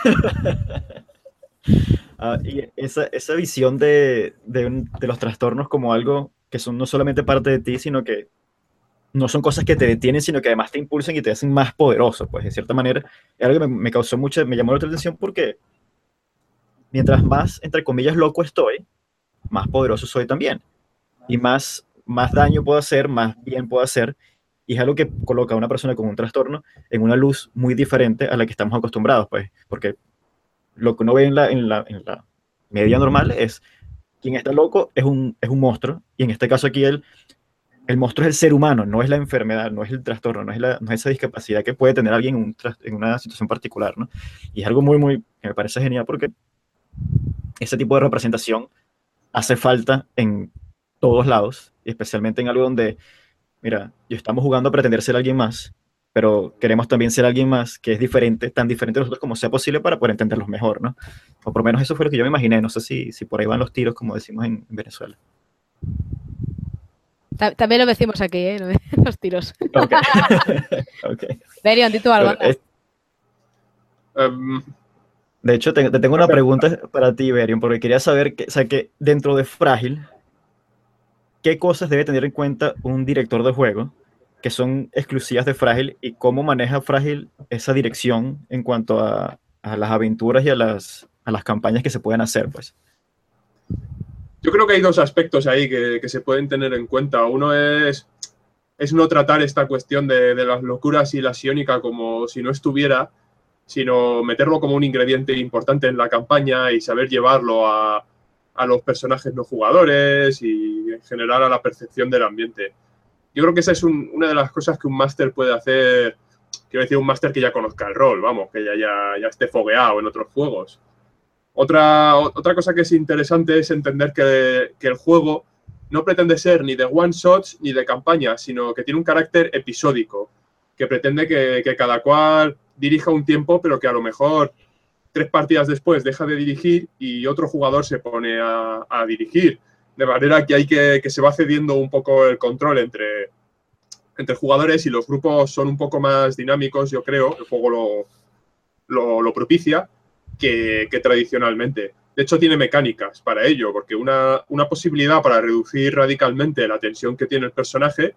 Uh, y esa, esa visión de, de, un, de, los trastornos como algo que son no solamente parte de ti, sino que no son cosas que te detienen, sino que además te impulsan y te hacen más poderoso, pues de cierta manera. Es algo que me, me causó mucha, me llamó la atención porque mientras más, entre comillas, loco estoy, más poderoso soy también. Y más, más daño puedo hacer, más bien puedo hacer. Y es algo que coloca a una persona con un trastorno en una luz muy diferente a la que estamos acostumbrados, pues, porque lo que uno ve en la, en la, en la media normal es quien está loco es un, es un monstruo, y en este caso aquí el, el monstruo es el ser humano, no es la enfermedad, no es el trastorno, no es, la, no es esa discapacidad que puede tener alguien en, un en, una situación particular, ¿no? Y es algo muy, muy, me parece genial porque ese tipo de representación hace falta en todos lados, especialmente en algo donde, mira, yo estamos jugando a pretender ser alguien más, pero queremos también ser alguien más que es diferente, tan diferente de nosotros como sea posible para poder entenderlos mejor, ¿no? O por lo menos eso fue lo que yo me imaginé, no sé si, si por ahí van los tiros, como decimos en, Venezuela. También lo decimos aquí, ¿eh? Los tiros. Ok. okay. Berio, tú algo. Um, de hecho, te, tengo una pregunta para ti, Berion, porque quería saber que, o sea, que dentro de Frágil, ¿qué cosas debe tener en cuenta un director de juego que son exclusivas de Frágil y cómo maneja Frágil esa dirección en cuanto a, las aventuras y a las, a las campañas que se pueden hacer, pues? Yo creo que hay dos aspectos ahí que, que se pueden tener en cuenta. Uno es, es no tratar esta cuestión de, de las locuras y la siónica como si no estuviera, sino meterlo como un ingrediente importante en la campaña y saber llevarlo a, a los personajes no jugadores y en general a la percepción del ambiente. Yo creo que esa es una de las cosas que un máster puede hacer, quiero decir, un máster que ya conozca el rol, vamos, que ya, ya, esté fogueado en otros juegos. Otra, cosa que es interesante es entender que, el juego no pretende ser ni de one shots ni de campaña, sino que tiene un carácter episódico, que pretende que cada cual dirija un tiempo, pero que a lo mejor tres partidas después deja de dirigir y otro jugador se pone a, dirigir. De manera que hay que, que se va cediendo un poco el control entre, entre jugadores y los grupos son un poco más dinámicos, yo creo, el juego lo, lo, lo propicia, que, que, tradicionalmente. De hecho, tiene mecánicas para ello, porque una, una, posibilidad para reducir radicalmente la tensión que tiene el personaje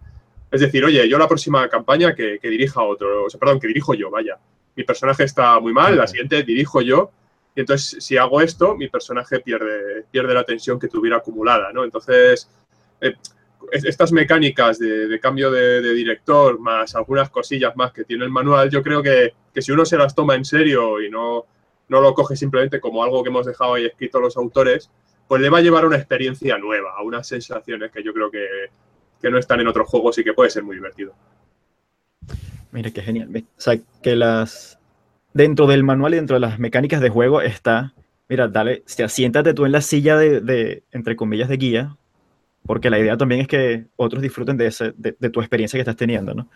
es decir, oye, yo la próxima campaña que, que dirija otro, o sea, perdón, que dirijo yo, vaya. Mi personaje está muy mal, la siguiente dirijo yo, y entonces si hago esto, mi personaje pierde, pierde la tensión que tuviera acumulada, ¿no? Entonces, eh, estas mecánicas de, de cambio de, de, director, más algunas cosillas más que tiene el manual, yo creo que, que si uno se las toma en serio y no, no lo coge simplemente como algo que hemos dejado ahí escrito los autores, pues le va a llevar a una experiencia nueva, a unas sensaciones que yo creo que, que no están en otros juegos y que puede ser muy divertido. Mira, qué genial. O sea, que las... Dentro del manual y dentro de las mecánicas de juego está, mira, dale, o sea, siéntate tú en la silla de, de, entre comillas, de guía, porque la idea también es que otros disfruten de, ese, de, de tu experiencia que estás teniendo, ¿no?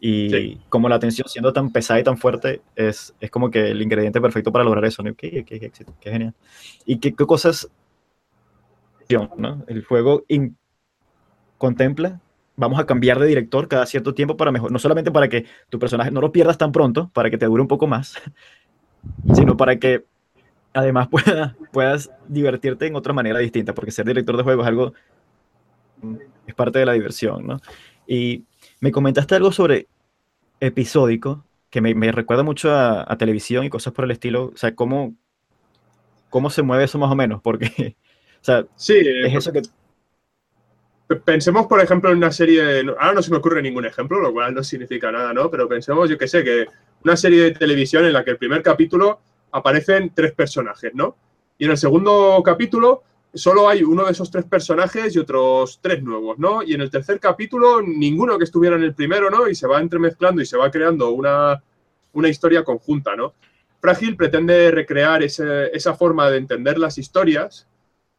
Y sí. como la tensión siendo tan pesada y tan fuerte, es, es como que el ingrediente perfecto para lograr eso, ¿no? Qué, qué, qué, qué genial. ¿Y qué, qué cosas, ¿no? El juego in, contempla, vamos a cambiar de director cada cierto tiempo para mejor, no solamente para que tu personaje no lo pierdas tan pronto, para que te dure un poco más, sino para que además pueda, puedas divertirte en otra manera distinta, porque ser director de juego es algo, es parte de la diversión, ¿no? Y me comentaste algo sobre episódico, que me, me recuerda mucho a, a, televisión y cosas por el estilo, o sea, cómo, cómo se mueve eso más o menos, porque, o sea, sí, es eso que Pensemos, por ejemplo, en una serie, ahora no se me ocurre ningún ejemplo, lo cual no significa nada, ¿no? Pero pensemos, yo que sé, que una serie de televisión en la que el primer capítulo aparecen tres personajes, ¿no? Y en el segundo capítulo solo hay uno de esos tres personajes y otros tres nuevos, ¿no? Y en el tercer capítulo ninguno que estuviera en el primero, ¿no? Y se va entremezclando y se va creando una, una historia conjunta, ¿no? Frágil pretende recrear ese, esa forma de entender las historias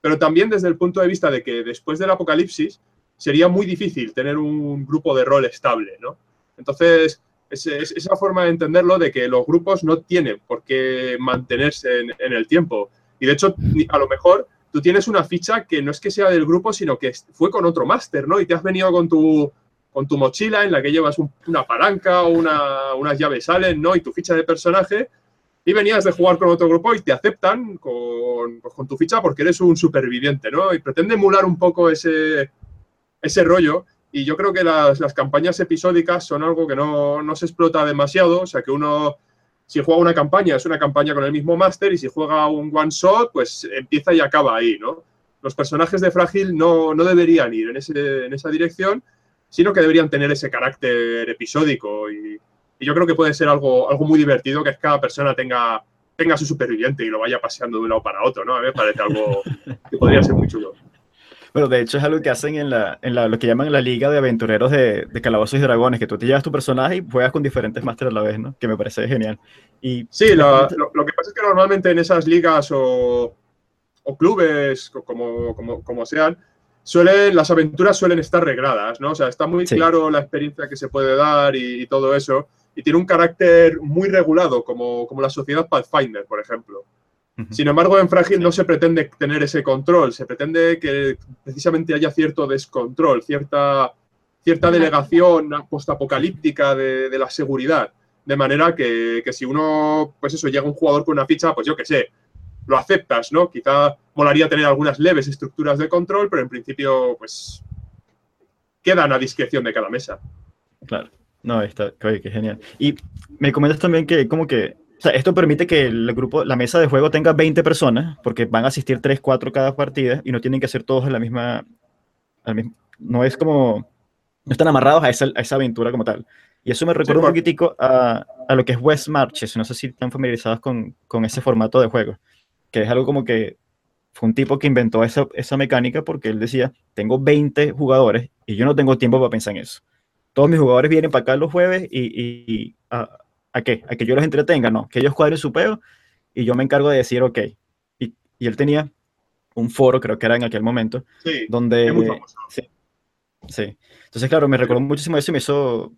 pero también desde el punto de vista de que después del apocalipsis sería muy difícil tener un grupo de rol estable, ¿no? Entonces, es, es esa forma de entenderlo de que los grupos no tienen por qué mantenerse en, el tiempo. Y de hecho, a lo mejor tú tienes una ficha que no es que sea del grupo, sino que fue con otro máster, ¿no? Y te has venido con tu, con tu mochila en la que llevas un, una palanca o una, unas llaves salen, ¿no? Y tu ficha de personaje y venías de jugar con otro grupo y te aceptan con, pues, con, tu ficha porque eres un superviviente, ¿no? Y pretende emular un poco ese, ese rollo. Y yo creo que las, las campañas episódicas son algo que no, no, se explota demasiado. O sea, que uno, si juega una campaña, es una campaña con el mismo máster y si juega un one shot, pues empieza y acaba ahí, ¿no? Los personajes de Frágil no, no deberían ir en, ese, en esa dirección, sino que deberían tener ese carácter episódico. Y, y, yo creo que puede ser algo, algo muy divertido que cada persona tenga, tenga su superviviente y lo vaya paseando de un lado para otro, ¿no? A mí me parece algo que podría ser muy chulo. Bueno, de hecho es algo que hacen en, la, en la, lo que llaman la liga de aventureros de, de, calabozos y dragones, que tú te llevas tu personaje y juegas con diferentes másteres a la vez, ¿no? Que me parece genial. Y, sí, lo, lo, lo, que pasa es que normalmente en esas ligas o, o clubes, como, como, como, sean, suelen, las aventuras suelen estar regladas, ¿no? O sea, está muy sí. claro la experiencia que se puede dar y, y, todo eso, y tiene un carácter muy regulado, como, como la sociedad Pathfinder, por ejemplo. Sin embargo, en Frágil no se pretende tener ese control, se pretende que precisamente haya cierto descontrol, cierta, cierta delegación postapocalíptica de, de la seguridad. De manera que, que, si uno, pues eso, llega un jugador con una ficha, pues yo qué sé, lo aceptas, ¿no? Quizá molaría tener algunas leves estructuras de control, pero en principio, pues, quedan a discreción de cada mesa. Claro. No, está, oye, qué genial. Y me comentas también que como que o sea, esto permite que el grupo, la mesa de juego tenga 20 personas, porque van a asistir 3, 4 cada partida y no tienen que ser todos en la misma. Mismo, no es como. No están amarrados a esa, a esa, aventura como tal. Y eso me recuerda sí, un poquitico a, a, lo que es West Marches. No sé si están familiarizados con, con, ese formato de juego. Que es algo como que fue un tipo que inventó esa, esa mecánica porque él decía: Tengo 20 jugadores y yo no tengo tiempo para pensar en eso. Todos mis jugadores vienen para acá los jueves y, y, a, ¿A qué? ¿A que yo los entretenga? No, que ellos cuadren su peo y yo me encargo de decir, ok. Y, y él tenía un foro, creo que era en aquel momento, sí, donde... Sí, sí, Entonces, claro, me recordó muchísimo eso y me hizo...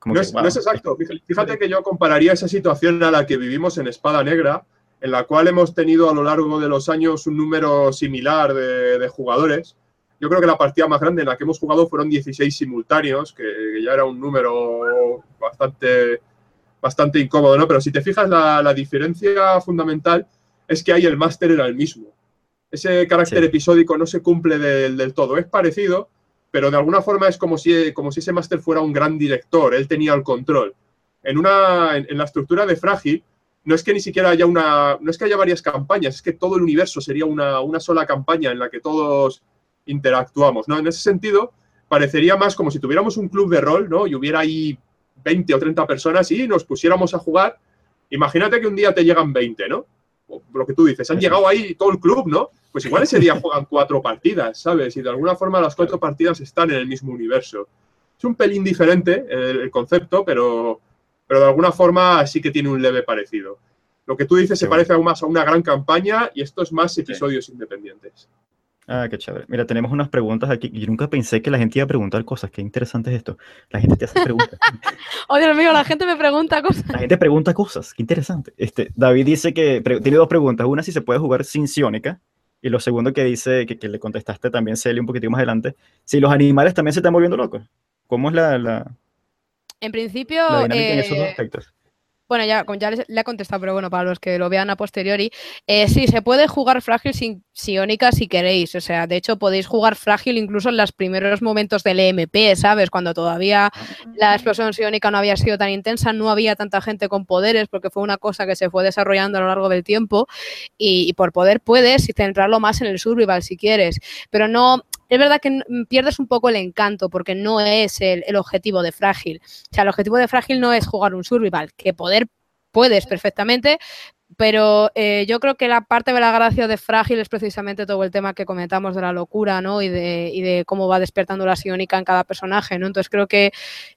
Como no, que, es, wow. no es exacto. Fíjate que yo compararía esa situación a la que vivimos en Espada Negra, en la cual hemos tenido a lo largo de los años un número similar de, de jugadores. Yo creo que la partida más grande en la que hemos jugado fueron 16 simultáneos, que ya era un número bastante bastante incómodo, ¿no? Pero si te fijas, la, la diferencia fundamental es que ahí el máster era el mismo. Ese carácter sí. episódico no se cumple del, del, todo. Es parecido, pero de alguna forma es como si, como si ese máster fuera un gran director, él tenía el control. En, una, en, en, la estructura de Frágil, no es que ni siquiera haya una, no es que haya varias campañas, es que todo el universo sería una, una sola campaña en la que todos interactuamos, ¿no? En ese sentido, parecería más como si tuviéramos un club de rol, ¿no? Y hubiera ahí 20 o 30 personas y nos pusiéramos a jugar, imagínate que un día te llegan 20, ¿no? O lo que tú dices, han llegado ahí todo el club, ¿no? Pues igual ese día juegan cuatro partidas, ¿sabes? Y de alguna forma las cuatro partidas están en el mismo universo. Es un pelín diferente el, concepto, pero, pero de alguna forma sí que tiene un leve parecido. Lo que tú dices se parece aún más a una gran campaña y esto es más episodios sí. independientes. Ah, qué chévere. Mira, tenemos unas preguntas aquí. Yo nunca pensé que la gente iba a preguntar cosas. Qué interesante es esto. La gente te hace preguntas. oh, Dios mío, la gente me pregunta cosas. La gente pregunta cosas. Qué interesante. Este, David dice que tiene dos preguntas. Una, si se puede jugar sin Sionica. Y lo segundo que dice, que, que le contestaste también, Celia, un poquitito más adelante, si los animales también se están volviendo locos. ¿Cómo es la, la en principio, la dinámica eh, en esos dos eh, aspectos? Bueno, ya, ya le he contestado, pero bueno, para los que lo vean a posteriori, eh, sí, se puede jugar frágil sin psiónica si queréis. O sea, de hecho, podéis jugar frágil incluso en los primeros momentos del EMP, ¿sabes? Cuando todavía la explosión psiónica no había sido tan intensa, no había tanta gente con poderes, porque fue una cosa que se fue desarrollando a lo largo del tiempo. Y, y por poder puedes centrarlo más en el survival si quieres. Pero no, es verdad que pierdes un poco el encanto porque no es el, el, objetivo de Frágil. O sea, el objetivo de Frágil no es jugar un survival, que poder puedes perfectamente, pero eh, yo creo que la parte de la gracia de Frágil es precisamente todo el tema que comentamos de la locura, ¿no? Y de, y de cómo va despertando la psiónica en cada personaje, ¿no? Entonces creo que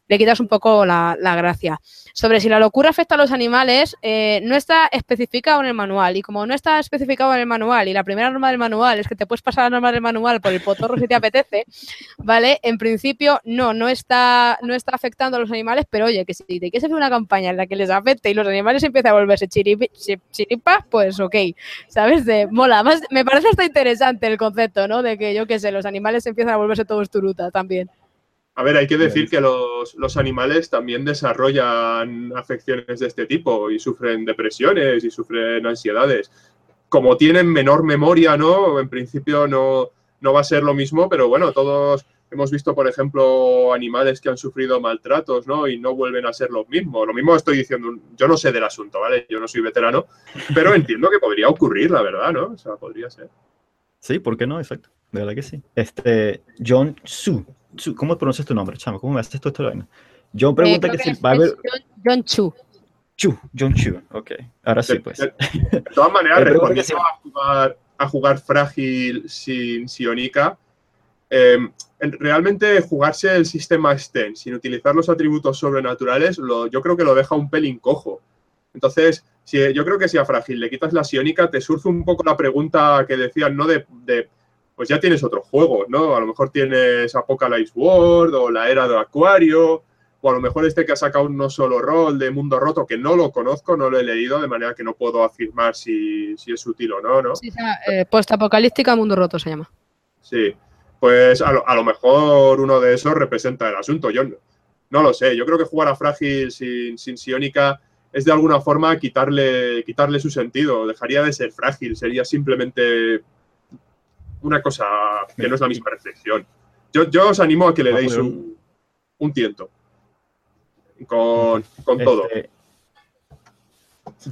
le quitas un poco la, gracia. Sobre si la locura afecta a los animales, eh, no está especificado en el manual. Y como no está especificado en el manual, y la primera norma del manual es que te puedes pasar la norma del manual por el potorro si te apetece, ¿vale? En principio, no, no está, no está afectando a los animales, pero oye, que si te quieres hacer una campaña en la que les afecte y los animales empiezan a volverse chiripas, pues ok, ¿sabes? De, mola, más, me parece hasta interesante el concepto, ¿no? De que yo qué sé, los animales empiezan a volverse todos turuta también. A ver, hay que decir que los, los, animales también desarrollan afecciones de este tipo y sufren depresiones y sufren ansiedades. Como tienen menor memoria, ¿no? En principio no, no va a ser lo mismo, pero bueno, todos hemos visto, por ejemplo, animales que han sufrido maltratos, ¿no? Y no vuelven a ser los mismos. Lo mismo estoy diciendo, yo no sé del asunto, ¿vale? Yo no soy veterano, pero entiendo que podría ocurrir, la verdad, ¿no? O sea, podría ser. Sí, ¿por qué no? Exacto. De verdad que sí. Este, John Su. ¿Cómo pronuncias tu nombre, chamo? ¿Cómo me haces todo esto? John pregunta que, si va a haber... John Chu. Chu, John Chu, ok. Ahora sí, pues. De, todas maneras, respondiendo a, jugar, a jugar frágil sin Sionica, eh, realmente jugarse el sistema Sten sin utilizar los atributos sobrenaturales, lo, yo creo que lo deja un pelín cojo. Entonces, si, yo creo que si a Frágil le quitas la Sionica, te surge un poco la pregunta que decían, ¿no? De, de pues ya tienes otro juego, ¿no? A lo mejor tienes Apocalypse World o la Era de Acuario o a lo mejor este que ha sacado un no solo rol de Mundo Roto, que no lo conozco, no lo he leído, de manera que no puedo afirmar si, si es útil o no, ¿no? Sí, eh, Post-apocalíptica Mundo Roto se llama. Sí, pues a lo, a lo, mejor uno de esos representa el asunto. Yo no, no lo sé, yo creo que jugar a Frágil sin, sin Sionica es de alguna forma quitarle, quitarle su sentido, dejaría de ser frágil, sería simplemente una cosa que no es la misma reflexión. Yo, yo os animo a que le deis un, un tiento con, con todo.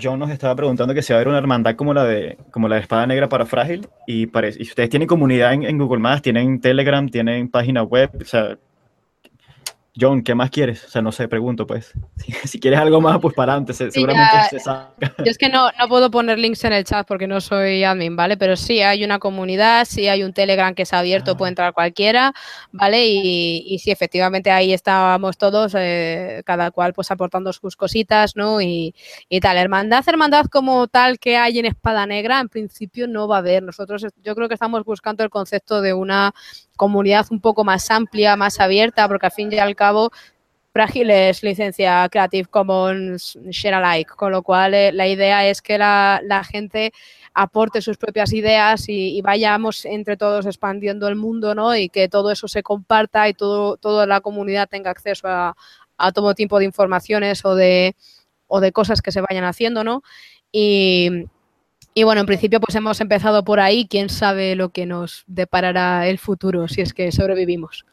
John nos estaba preguntando que si va a haber una hermandad como la de, como la de Espada Negra para Frágil y, parece, y ustedes tienen comunidad en, en Google Maps, tienen Telegram, tienen página web, o sea, John, ¿qué más quieres? O sea, no sé, pregunto, pues. Si, quieres algo más, pues para antes, seguramente se saca. Yo es que no, no puedo poner links en el chat porque no soy admin, ¿vale? Pero sí hay una comunidad, sí hay un Telegram que es abierto, puede ah. entrar cualquiera, ¿vale? Y, y sí, efectivamente ahí estábamos todos, eh, cada cual pues aportando sus cositas, ¿no? Y, y, tal. Hermandad, hermandad como tal que hay en Espada Negra, en principio no va a haber. Nosotros yo creo que estamos buscando el concepto de una comunidad un poco más amplia, más abierta, porque al fin y al cabo Frágil es licencia Creative Commons Share Alike, con lo cual eh, la idea es que la, gente aporte sus propias ideas y, vayamos entre todos expandiendo el mundo, ¿no? Y que todo eso se comparta y todo, toda la comunidad tenga acceso a, a todo tipo de informaciones o de, o de cosas que se vayan haciendo, ¿no? Y, y bueno, en principio pues hemos empezado por ahí, quién sabe lo que nos deparará el futuro si es que sobrevivimos.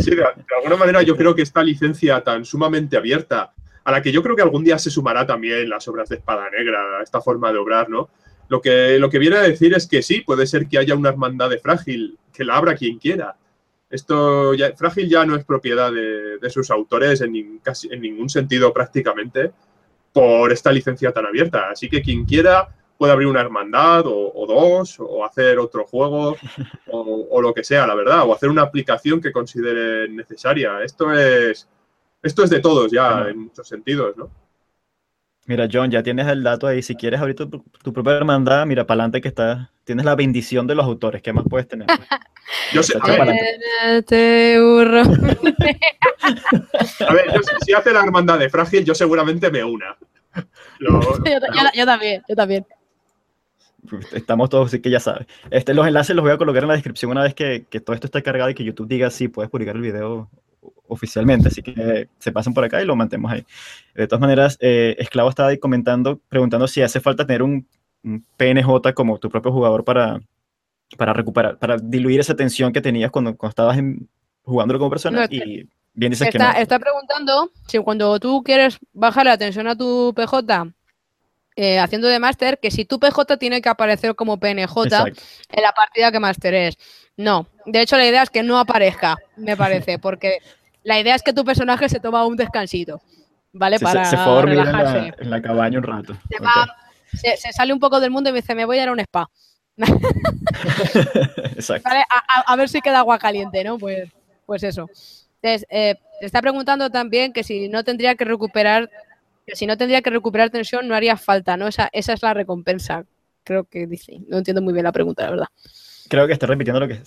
Sí, de, alguna manera yo creo que esta licencia tan sumamente abierta, a la que yo creo que algún día se sumará también las obras de Espada Negra, esta forma de obrar, ¿no? Lo que, lo que viene a decir es que sí, puede ser que haya una hermandad de Frágil, que la abra quien quiera. Esto ya, Frágil ya no es propiedad de, de sus autores en, nin, casi, en ningún sentido prácticamente por esta licencia tan abierta. Así que quien quiera puede abrir una hermandad o, o dos, o hacer otro juego, o, o, lo que sea, la verdad, o hacer una aplicación que considere necesaria. Esto es, esto es de todos ya, bueno. en muchos sentidos, ¿no? Mira, John, ya tienes el dato ahí. Si quieres abrir tu, tu propia hermandad, mira para adelante que está. Tienes la bendición de los autores. ¿Qué más puedes tener? yo sé. A ver, te burro. a ver yo, si hace la hermandad de frágil, yo seguramente me una. Lo, yo, yo, yo, también, yo también estamos todos, así que ya sabes. Este, los enlaces los voy a colocar en la descripción una vez que, que todo esto esté cargado y que YouTube diga sí, puedes publicar el video oficialmente, así que se pasen por acá y lo mantenemos ahí. De todas maneras, eh, Esclavo estaba ahí comentando, preguntando si hace falta tener un, un, PNJ como tu propio jugador para, para recuperar, para diluir esa tensión que tenías cuando, cuando estabas en, jugándolo como persona no, y bien dices está, que no. Está preguntando si cuando tú quieres bajar la tensión a tu PJ eh, haciendo de máster que si tu PJ tiene que aparecer como PNJ Exacto. en la partida que máster es. No, de hecho la idea es que no aparezca, me parece, porque la idea es que tu personaje se toma un descansito, ¿vale? Se, Para se, se fue a dormir en la, en la, cabaña un rato. Se, okay. va, se, se, sale un poco del mundo y me dice, me voy a ir a un spa. Exacto. ¿Vale? A, a, ver si queda agua caliente, ¿no? Pues, pues eso. Entonces, eh, te está preguntando también que si no tendría que recuperar si no tendría que recuperar tensión, no haría falta, ¿no? Esa, esa es la recompensa, creo que dice. No entiendo muy bien la pregunta, la verdad. Creo que está repitiendo lo que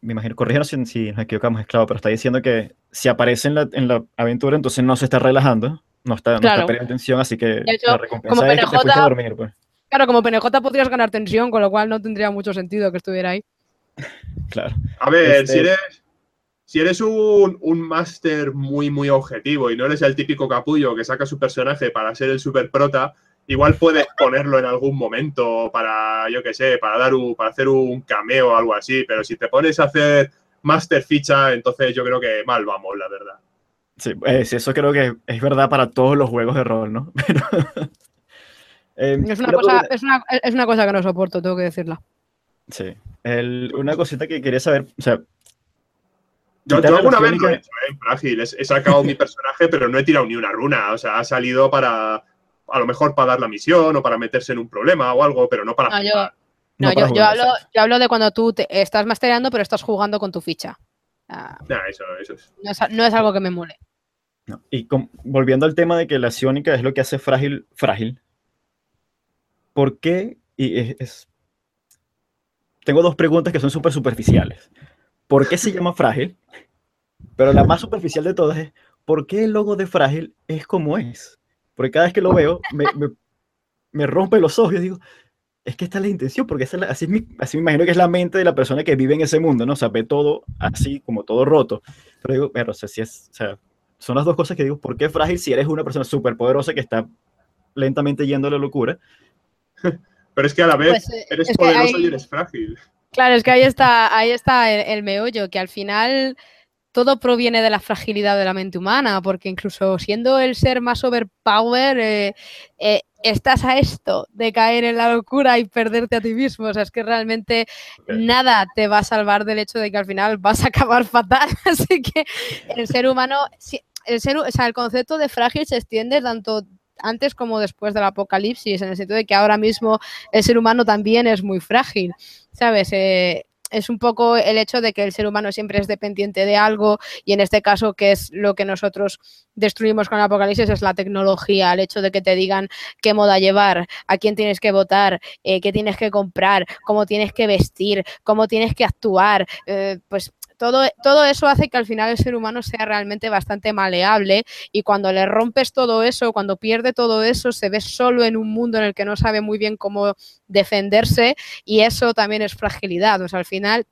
me imagino, corrígenos si, si, nos equivocamos, esclavo, pero está diciendo que si aparece en la, en la aventura, entonces no se está relajando, no está, claro. no está perdiendo tensión, así que hecho, la recompensa como es PNJ, que te fuiste a dormir, pues. Claro, como PNJ podrías ganar tensión, con lo cual no tendría mucho sentido que estuviera ahí. claro. A ver, este... si eres si eres un, un máster muy, muy objetivo y no eres el típico capullo que saca su personaje para ser el super prota, igual puedes ponerlo en algún momento para, yo qué sé, para dar un, para hacer un cameo o algo así. Pero si te pones a hacer master ficha, entonces yo creo que mal vamos, la verdad. Sí, eso creo que es verdad para todos los juegos de rol, ¿no? Em, es, una cosa, es, una, es, una cosa, que no soporto, tengo que decirla. Sí. una cosita que quería saber, o sea... Yo, alguna vez lo he hecho, ¿eh? Frágil. He, sacado mi personaje, pero no he tirado ni una runa. O sea, ha salido para, a lo mejor para dar la misión o para meterse en un problema o algo, pero no para no, Yo, no, yo, hablo, yo, hablo, de cuando tú te, estás mastereando, pero estás jugando con tu ficha. eso, eso es. No, es. algo que me mole. Y volviendo al tema de que la ciónica es lo que hace frágil, frágil. ¿Por qué? Y es, tengo dos preguntas que son súper superficiales. ¿Por qué se llama frágil? Pero la más superficial de todas es, ¿por qué el logo de frágil es como es? Porque cada vez que lo veo, me, me, rompe los ojos y digo, es que esta es la intención, porque así, así me imagino que es la mente de la persona que vive en ese mundo, ¿no? O sea, ve todo así, como todo roto. Pero digo, pero, o sea, si es, o sea, son las dos cosas que digo, ¿por qué frágil si eres una persona súper poderosa que está lentamente yendo a la locura? Pero es que a la vez pues, eh, eres poderoso y eres frágil. Claro, es que ahí está, ahí está el, meollo, que al final todo proviene de la fragilidad de la mente humana, porque incluso siendo el ser más overpower, eh, eh, estás a esto de caer en la locura y perderte a ti mismo. O sea, es que realmente nada te va a salvar del hecho de que al final vas a acabar fatal. Así que el ser humano, el, ser, o sea, el concepto de frágil se extiende tanto antes como después del apocalipsis, en el sentido de que ahora mismo el ser humano también es muy frágil, ¿sabes? Eh, es un poco el hecho de que el ser humano siempre es dependiente de algo y en este caso que es lo que nosotros destruimos con el apocalipsis es la tecnología, el hecho de que te digan qué moda llevar, a quién tienes que votar, eh, qué tienes que comprar, cómo tienes que vestir, cómo tienes que actuar, eh, pues todo, eso hace que al final el ser humano sea realmente bastante maleable y cuando le rompes todo eso, cuando pierde todo eso, se ve solo en un mundo en el que no sabe muy bien cómo defenderse y eso también es fragilidad. O sea, al final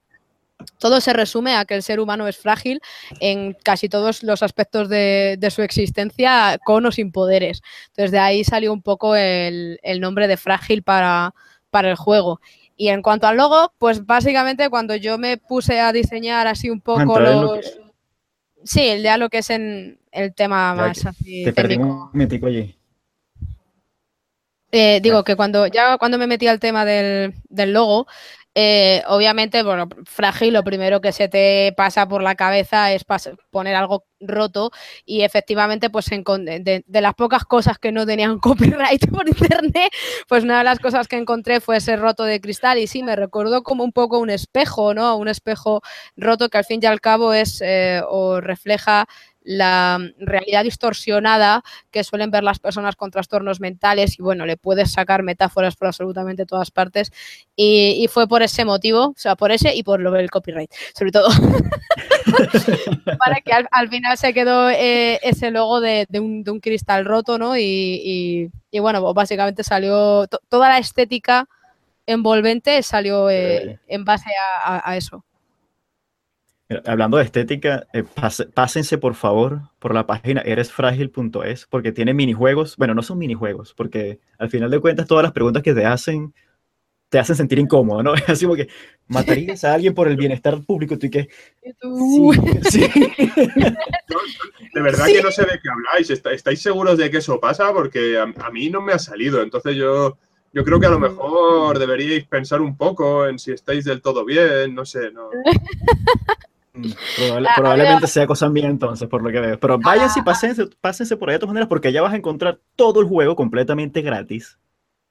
todo se resume a que el ser humano es frágil en casi todos los aspectos de, su existencia, con o sin poderes. Entonces, de ahí salió un poco el, nombre de frágil para, para el juego. Y en cuanto al logo, pues básicamente cuando yo me puse a diseñar así un poco los... Sí, ya lo que es en el tema más así Te perdí un allí. Eh, digo que cuando ya cuando me metí al tema del, del logo, eh, obviamente, bueno, frágil, lo primero que se te pasa por la cabeza es poner algo roto y efectivamente, pues de, las pocas cosas que no tenían copyright por internet, pues una de las cosas que encontré fue ese roto de cristal y sí, me recordó como un poco un espejo, ¿no? Un espejo roto que al fin y al cabo es eh, o refleja la realidad distorsionada que suelen ver las personas con trastornos mentales y bueno, le puedes sacar metáforas por absolutamente todas partes y, fue por ese motivo, o sea, por ese y por lo del copyright, sobre todo. Para que al, final se quedó eh, ese logo de, un, cristal roto, ¿no? Y, bueno, pues básicamente salió toda la estética envolvente salió eh, en base a eso hablando de estética, eh, pásense por favor por la página eresfrágil.es porque tiene minijuegos. Bueno, no son minijuegos, porque al final de cuentas todas las preguntas que te hacen te hacen sentir incómodo, ¿no? Es así como que matarías a alguien por el bienestar público, tú y que... Sí, de verdad que no sé de qué habláis. ¿Estáis seguros de que eso pasa? Porque a, mí no me ha salido. Entonces yo, yo creo que a lo mejor deberíais pensar un poco en si estáis del todo bien, no sé, no. Mm, probablemente sea cosa mía entonces, por lo que veo. Pero váyanse y pásense, pásense por ahí de todas maneras, porque ya vas a encontrar todo el juego completamente gratis.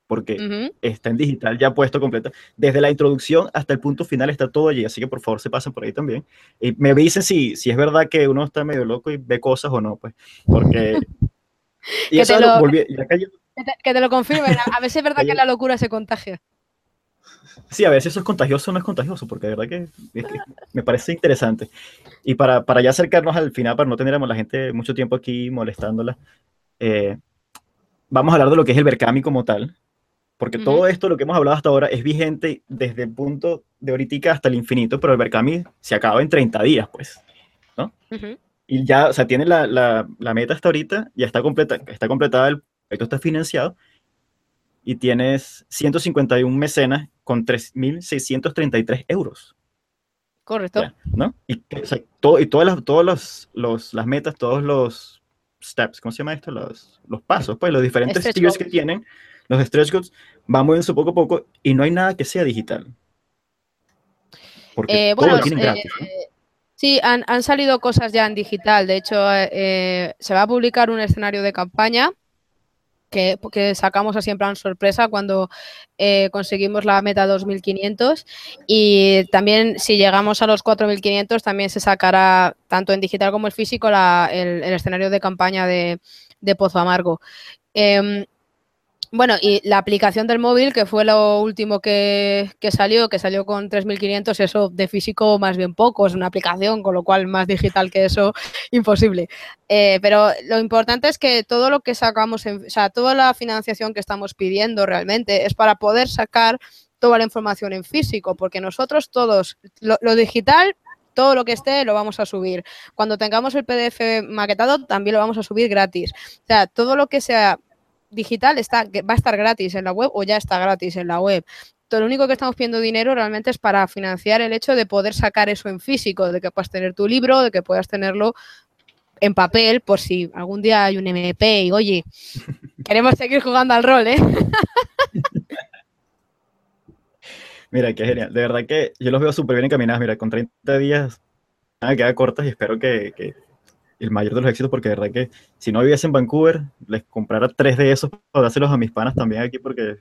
Porque está en digital ya puesto completo. Desde la introducción hasta el punto final está todo allí. Así que por favor se pasen por ahí también. Y me dicen si, si es verdad que uno está medio loco y ve cosas o no, pues. Porque. y que, te lo, que, te, lo confirmen. A veces es verdad que la locura se contagia. Sí, a ver si eso es contagioso o no es contagioso, porque de verdad que, me parece interesante. Y para, para, ya acercarnos al final, para no tener a la gente mucho tiempo aquí molestándola, eh, vamos a hablar de lo que es el Berkami como tal, porque todo esto, lo que hemos hablado hasta ahora, es vigente desde el punto de ahorita hasta el infinito, pero el Berkami se acaba en 30 días, pues, ¿no? Y ya, o sea, tiene la, la, la, meta hasta ahorita, ya está, completa, está completada, el proyecto está financiado, y tienes 151 mecenas con 3.633 euros. Correcto. Ya, ¿no? Y, o sea, todo, y todas, las, todas los, los- las metas, todos los steps, ¿cómo se llama esto? Los, los pasos, pues los diferentes tiers que tienen, los stretch goals, van moviéndose poco a poco y no hay nada que sea digital. Porque Eh, todo bueno, lo tienen eh, gratis. ¿no? Sí, han, han salido cosas ya en digital. De hecho, eh, se va a publicar un escenario de campaña que, que sacamos así en plan sorpresa cuando eh, conseguimos la meta 2500 y también si llegamos a los 4500 también se sacará tanto en digital como en físico la- el, el escenario de campaña de, de Pozo Amargo. Em, bueno, y la aplicación del móvil, que fue lo último que, que salió, que salió con 3.500, eso de físico más bien poco, es una aplicación, con lo cual más digital que eso, imposible. Eh, pero lo importante es que todo lo que sacamos, en- o sea, toda la financiación que estamos pidiendo realmente es para poder sacar toda la información en físico, porque nosotros todos, lo, lo digital, todo lo que esté lo vamos a subir. Cuando tengamos el PDF maquetado, también lo vamos a subir gratis. O sea, todo lo que sea digital está, va a estar gratis en la web o ya está gratis en la web. Todo lo único que estamos pidiendo dinero realmente es para financiar el hecho de poder sacar eso en físico, de que puedas tener tu libro, de que puedas tenerlo en papel, por si algún día hay un MP y oye, queremos seguir jugando al rol, ¿eh? Mira, qué genial. De verdad que yo los veo súper bien encaminados. Mira, con 30 días, nada, queda cortas y espero que, que el mayor de los éxitos, porque de verdad que si no viviese en Vancouver, les comprara tres de esos para dárselos a mis panas también aquí, porque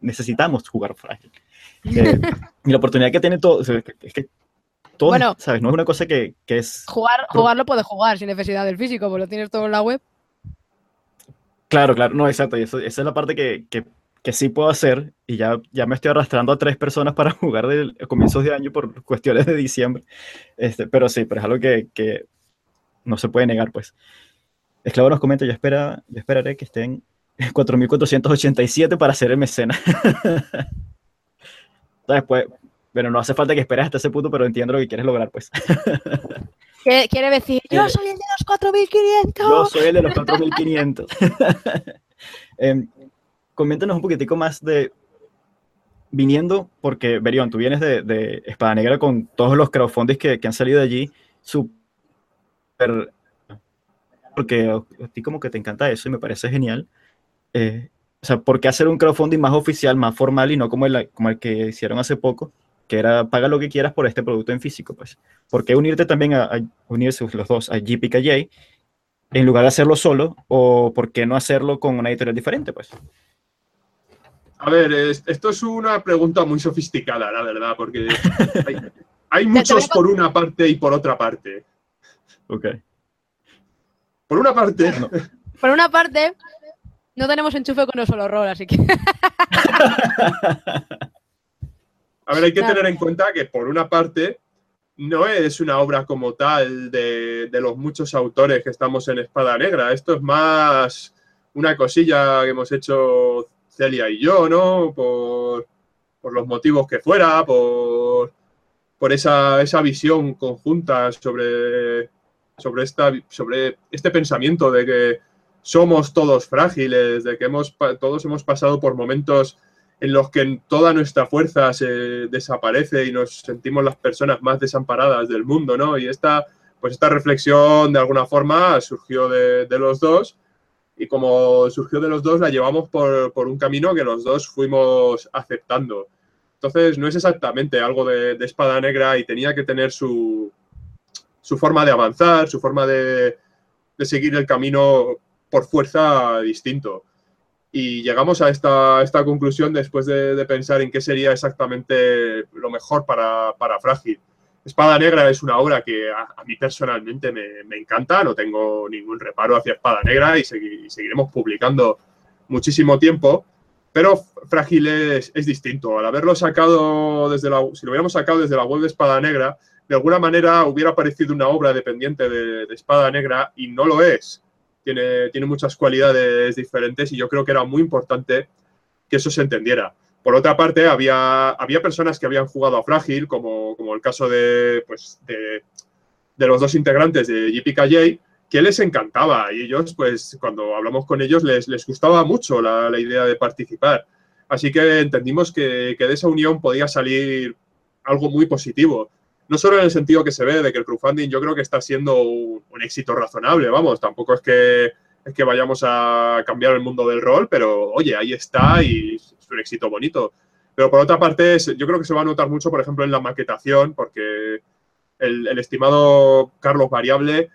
necesitamos jugar frágil. Eh, y la oportunidad que tiene todo, es que todo, Bueno. ¿sabes? No es una cosa que, que es... Jugar, jugarlo puedes jugar sin necesidad del físico, pues lo tienes todo en la web. Claro, claro, no, exacto. Y eso, esa es la parte que, que, que sí puedo hacer. Y ya, ya me estoy arrastrando a tres personas para jugar del, a comienzos de año por cuestiones de diciembre. Este, pero sí, pero es algo que, que no se puede negar, pues. Esclavo nos comenta, yo, espera, yo esperaré que estén 4.487 para hacer el mecena. ¿Sabes? Pues, pero no hace falta que esperes hasta ese punto, pero entiendo lo que quieres lograr, pues. ¿Qué quiere decir? Yo Eh, soy el de los 4500. Yo soy el de los 4500. Em, coméntanos un poquitico más de. Viniendo, porque Berión, tú vienes de, de Espada Negra con todos los crowdfundings que, que han salido de allí, súper. Porque a ti como que te encanta eso y me parece genial. Eh, o sea, ¿por qué hacer un crowdfunding más oficial, más formal y no como el, como el que hicieron hace poco, que era paga lo que quieras por este producto en físico? Pues, ¿por qué unirte también a, a unirse los dos a GPKJ en lugar de hacerlo solo? ¿O por qué no hacerlo con una editorial diferente? Pues, A ver, es- esto es una pregunta muy sofisticada, la verdad, porque hay, hay muchos por una parte y por otra parte. Ok. Por una parte, No. Por una parte, no tenemos enchufe con un solo rol, así que. a ver, hay que Claro. tener en cuenta que por una parte no es una obra como tal de, de los muchos autores que estamos en Espada Negra. Esto es más una cosilla que hemos hecho Celia y yo, ¿no? Por, por los motivos que fuera, por, por esa, esa visión conjunta sobre, sobre, esta, sobre este pensamiento de que somos todos frágiles, de que hemos, todos hemos pasado por momentos en los que toda nuestra fuerza se desaparece y nos sentimos las personas más desamparadas del mundo, ¿no? Y esta, pues esta reflexión de alguna forma surgió de, de los dos y como surgió de los dos la llevamos por, por un camino que los dos fuimos aceptando. Entonces no es exactamente algo de espada negra y tenía que tener su, su forma de avanzar, su forma de, de seguir el camino por fuerza distinto. Y llegamos a esta, esta conclusión después de, de pensar en qué sería exactamente lo mejor para, para Frágil. Espada Negra es una obra que a, mí personalmente me, me encanta, no tengo ningún reparo hacia Espada Negra y, y seguiremos publicando muchísimo tiempo, pero Frágil es, es distinto. Al haberlo sacado desde la, si lo hubiéramos sacado desde la web de Espada Negra, de alguna manera hubiera parecido una obra dependiente de, Espada Negra y no lo es. Tiene, tiene muchas cualidades diferentes y yo creo que era muy importante que eso se entendiera. Por otra parte, había, había personas que habían jugado a Frágil, como, como el caso de, pues, de los dos integrantes de JPKJ, que les encantaba y ellos, pues cuando hablamos con ellos, les, les gustaba mucho la, la idea de participar. Así que entendimos que, que de esa unión podía salir algo muy positivo. No solo en el sentido que se ve de que el crowdfunding yo creo que está siendo un, éxito razonable, vamos, tampoco es que, es que vayamos a cambiar el mundo del rol, pero oye, ahí está y es un éxito bonito. Pero por otra parte, yo creo que se va a notar mucho, por ejemplo, en la maquetación, porque el, estimado Carlos Variable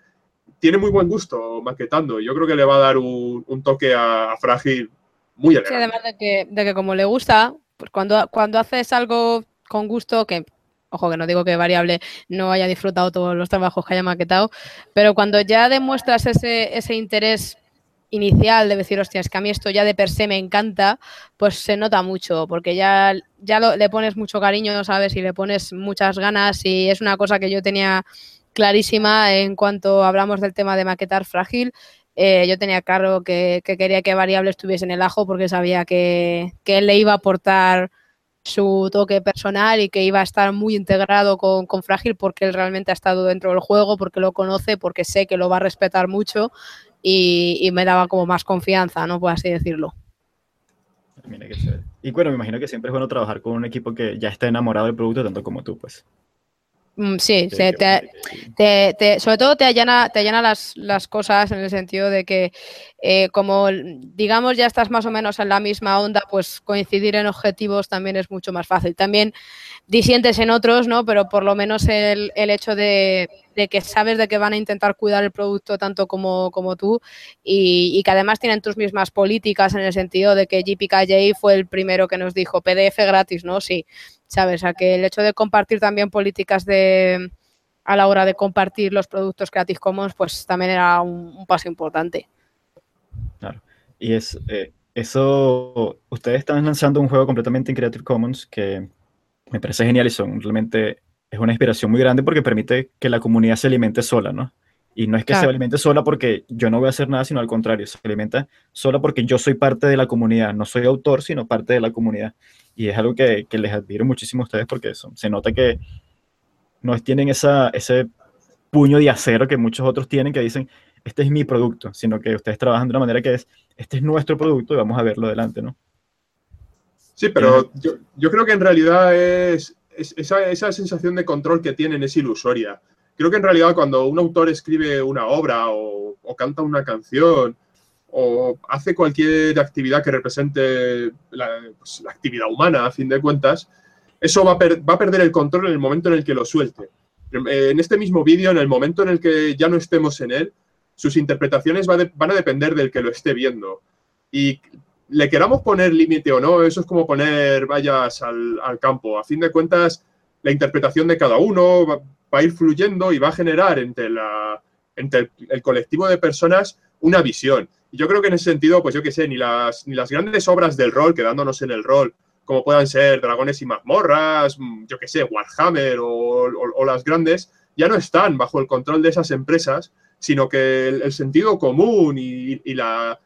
tiene muy buen gusto maquetando. y Yo creo que le va a dar un, toque a, Frágil muy elegante. Sí, además de que, de que como le gusta, pues cuando, cuando haces algo con gusto, que ojo que no digo que variable no haya disfrutado todos los trabajos que haya maquetado, pero cuando ya demuestras ese, ese interés inicial de decir, hostia, que a mí esto ya de per se me encanta, pues se nota mucho, porque ya, ya le pones mucho cariño, ¿sabes? Y le pones muchas ganas y es una cosa que yo tenía clarísima en cuanto hablamos del tema de maquetar frágil. Eh, yo tenía claro que, que, quería que variable estuviese en el ajo porque sabía que, que él le iba a aportar su toque personal y que iba a estar muy integrado con, con, Frágil porque él realmente ha estado dentro del juego, porque lo conoce, porque sé que lo va a respetar mucho y, me daba como más confianza, ¿no? Por así decirlo. Y bueno, me imagino que siempre es bueno trabajar con un equipo que ya está enamorado del producto tanto como tú, pues. Mm, sí, te, sobre todo te allana, te allana las, las, cosas en el sentido de que eh, como digamos ya estás más o menos en la misma onda, pues coincidir en objetivos también es mucho más fácil. También disientes en otros, ¿no? Pero por lo menos el, el hecho de, de, que sabes de que van a intentar cuidar el producto tanto como, como tú y, y, que además tienen tus mismas políticas en el sentido de que JPKJ fue el primero que nos dijo PDF gratis, ¿no? Sí ¿sabes? A que el hecho de compartir también políticas de a la hora de compartir los productos Creative Commons, pues también era un, paso importante. Claro. Y es eh, eso, ustedes están lanzando un juego completamente en Creative Commons que me parece genial y son realmente es una inspiración muy grande porque permite que la comunidad se alimente sola, ¿no? Y no es que se alimente sola porque yo no voy a hacer nada, sino al contrario, se alimenta sola porque yo soy parte de la comunidad, no soy autor, sino parte de la comunidad y es algo que, que les admiro muchísimo a ustedes porque eso, se nota que no tienen esa, ese puño de acero que muchos otros tienen que dicen, este es mi producto, sino que ustedes trabajan de una manera que es, este es nuestro producto y vamos a verlo adelante, ¿no? Sí, pero yo, yo creo que en realidad es, esa, esa, sensación de control que tienen es ilusoria. Creo que en realidad cuando un autor escribe una obra o canta una canción o hace cualquier actividad que represente pues, la, actividad humana, a fin de cuentas, eso va a, perder el control en el momento en el que lo suelte. Eh, en este mismo vídeo, en el momento en el que ya no estemos en él, sus interpretaciones van a depender del que lo esté viendo. Y le queramos poner límite o no, eso es como poner vallas al, campo. A fin de cuentas, la interpretación de cada uno va, a ir fluyendo y va a generar entre, la, entre el colectivo de personas una visión. Yo creo que en ese sentido, pues yo qué sé, ni las, ni las grandes obras del rol, quedándonos en el rol, como puedan ser Dragones y mazmorras, mm, yo qué sé, Warhammer o, las grandes, ya no están bajo el control de esas empresas, sino que el, sentido común y, la,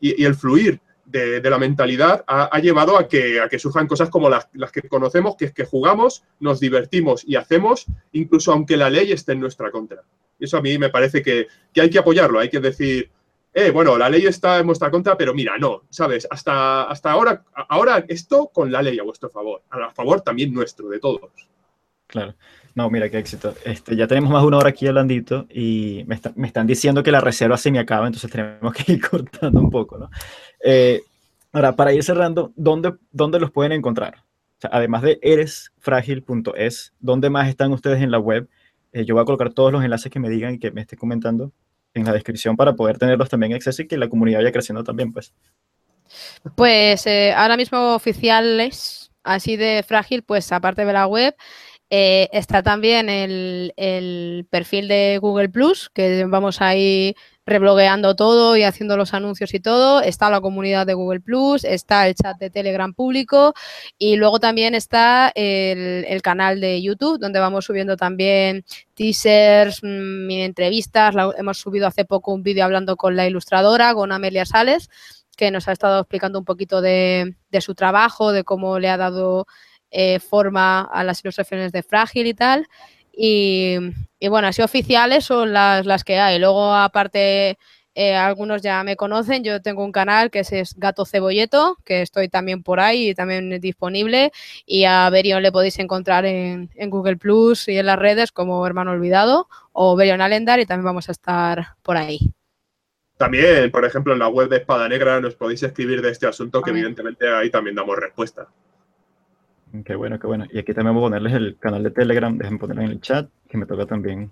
y, el fluir de, la mentalidad ha, llevado a que, a que surjan cosas como las, las, que conocemos, que es que jugamos, nos divertimos y hacemos, incluso aunque la ley esté en nuestra contra. Eso a mí me parece que, que hay que apoyarlo, hay que decir, eh, bueno, la ley está en vuestra contra, pero mira, no, ¿sabes? Hasta, hasta ahora, ahora esto con la ley a vuestro favor, a favor también nuestro, de todos. Claro. No, mira, qué éxito. Este, ya tenemos más de una hora aquí hablandito y me, están diciendo que la reserva se me acaba, entonces tenemos que ir cortando un poco, ¿no? Eh, ahora, para ir cerrando, ¿dónde, ¿dónde los pueden encontrar? Además de eresfrágil.es, ¿dónde más están ustedes en la web? Eh, yo voy a colocar todos los enlaces que me digan y que me estén comentando en la descripción para poder tenerlos también en acceso y que la comunidad vaya creciendo también, pues. Pues eh, ahora mismo oficiales, así de frágil, pues aparte de la web, eh, está también el, el, perfil de Google Plus, que vamos ahí reblogueando todo y haciendo los anuncios y todo. Está la comunidad de Google Plus, está el chat de Telegram público y luego también está el, canal de YouTube, donde vamos subiendo también teasers, mmm, entrevistas. La, hemos subido hace poco un vídeo hablando con la ilustradora, con Amelia Sales, que nos ha estado explicando un poquito de, de su trabajo, de cómo le ha dado eh, forma a las ilustraciones de Frágil y tal. Y, y, bueno, así oficiales son las, las que hay. Luego, aparte, Eh, algunos ya me conocen, yo tengo un canal que es, Gato Cebolleto, que estoy también por ahí y también disponible. Y a Berion le podéis encontrar en, Google Plus y en las redes como Hermano Olvidado o Berion Alendar y también vamos a estar por ahí. También, por ejemplo, en la web de Espada Negra nos podéis escribir de este asunto, que evidentemente ahí también damos respuesta. Qué bueno, qué bueno. Y aquí también voy a ponerles el canal de Telegram, dejen ponerlo en el chat, que me toca también.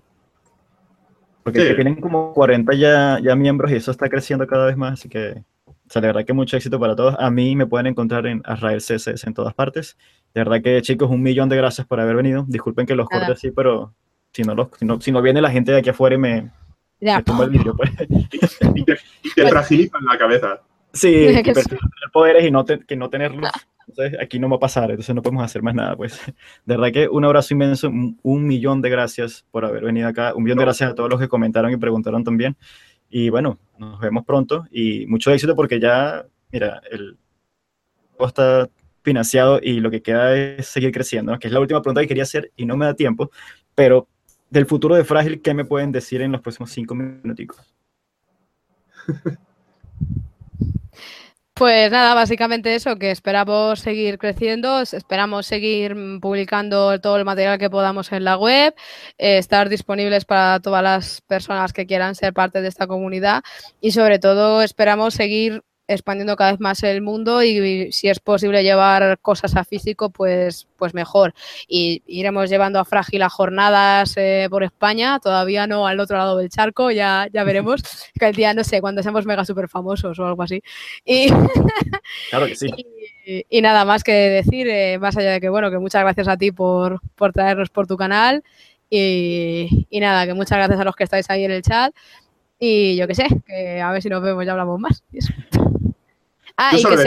Porque tienen como 40 ya, ya miembros y eso está creciendo cada vez más, así que, o sea, de verdad que mucho éxito para todos. A mí me pueden encontrar en Arrael CSS en todas partes. De verdad que, chicos, un millón de gracias por haber venido. Disculpen que los corte así, pero si no, los, si, no, viene la gente de aquí afuera y me, ya. tumba el vídeo, pues. y te, y fragilizan la cabeza. Sí, que tener poderes y no que no tenerlos. Entonces, aquí no va a pasar, entonces no podemos hacer más nada, pues. De verdad que un abrazo inmenso, un millón de gracias por haber venido acá, un millón de gracias a todos los que comentaron y preguntaron también. Y bueno, nos vemos pronto y mucho éxito porque ya, mira, el está financiado y lo que queda es seguir creciendo, que es la última pregunta que quería hacer y no me da tiempo, pero del futuro de Frágil, ¿qué me pueden decir en los próximos cinco minutos? Pues nada, básicamente eso, que esperamos seguir creciendo, esperamos seguir publicando todo el material que podamos en la web, eh, estar disponibles para todas las personas que quieran ser parte de esta comunidad y sobre todo esperamos seguir expandiendo cada vez más el mundo y, si es posible llevar cosas a físico, pues, pues mejor. Y iremos llevando a Frágil a jornadas eh, por España, todavía no al otro lado del charco, ya, ya veremos. que el día, no sé, cuando seamos mega super famosos o algo así. Y, claro que sí. Y, nada más que decir, eh, más allá de que, bueno, que muchas gracias a ti por, por traernos por tu canal. Y, y, nada, que muchas gracias a los que estáis ahí en el chat. Y yo qué sé, que a ver si nos vemos y hablamos más. Ah, y que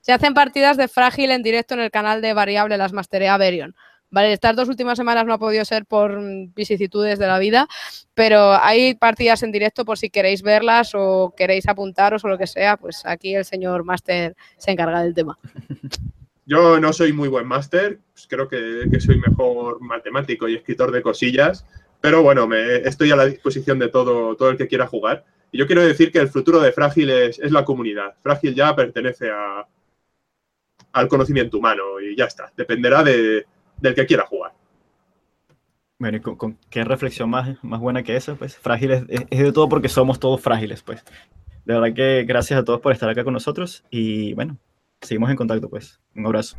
se, hacen partidas de frágil en directo en el canal de variable Las Masterea Berion. Vale, estas dos últimas semanas no ha podido ser por vicisitudes de la vida, pero hay partidas en directo por si queréis verlas o queréis apuntaros o lo que sea, pues aquí el señor máster se encarga del tema. Yo no soy muy buen máster, pues creo que, que, soy mejor matemático y escritor de cosillas, pero bueno, me, estoy a la disposición de todo, todo el que quiera jugar. Y yo quiero decir que el futuro de Frágil es, la comunidad. Frágil ya pertenece al conocimiento humano y ya está. Dependerá de, del que quiera jugar. Bueno, y con, qué reflexión más, más buena que esa, pues frágil es, es, de todo porque somos todos frágiles, pues. De verdad que gracias a todos por estar acá con nosotros y bueno, seguimos en contacto, pues. Un abrazo.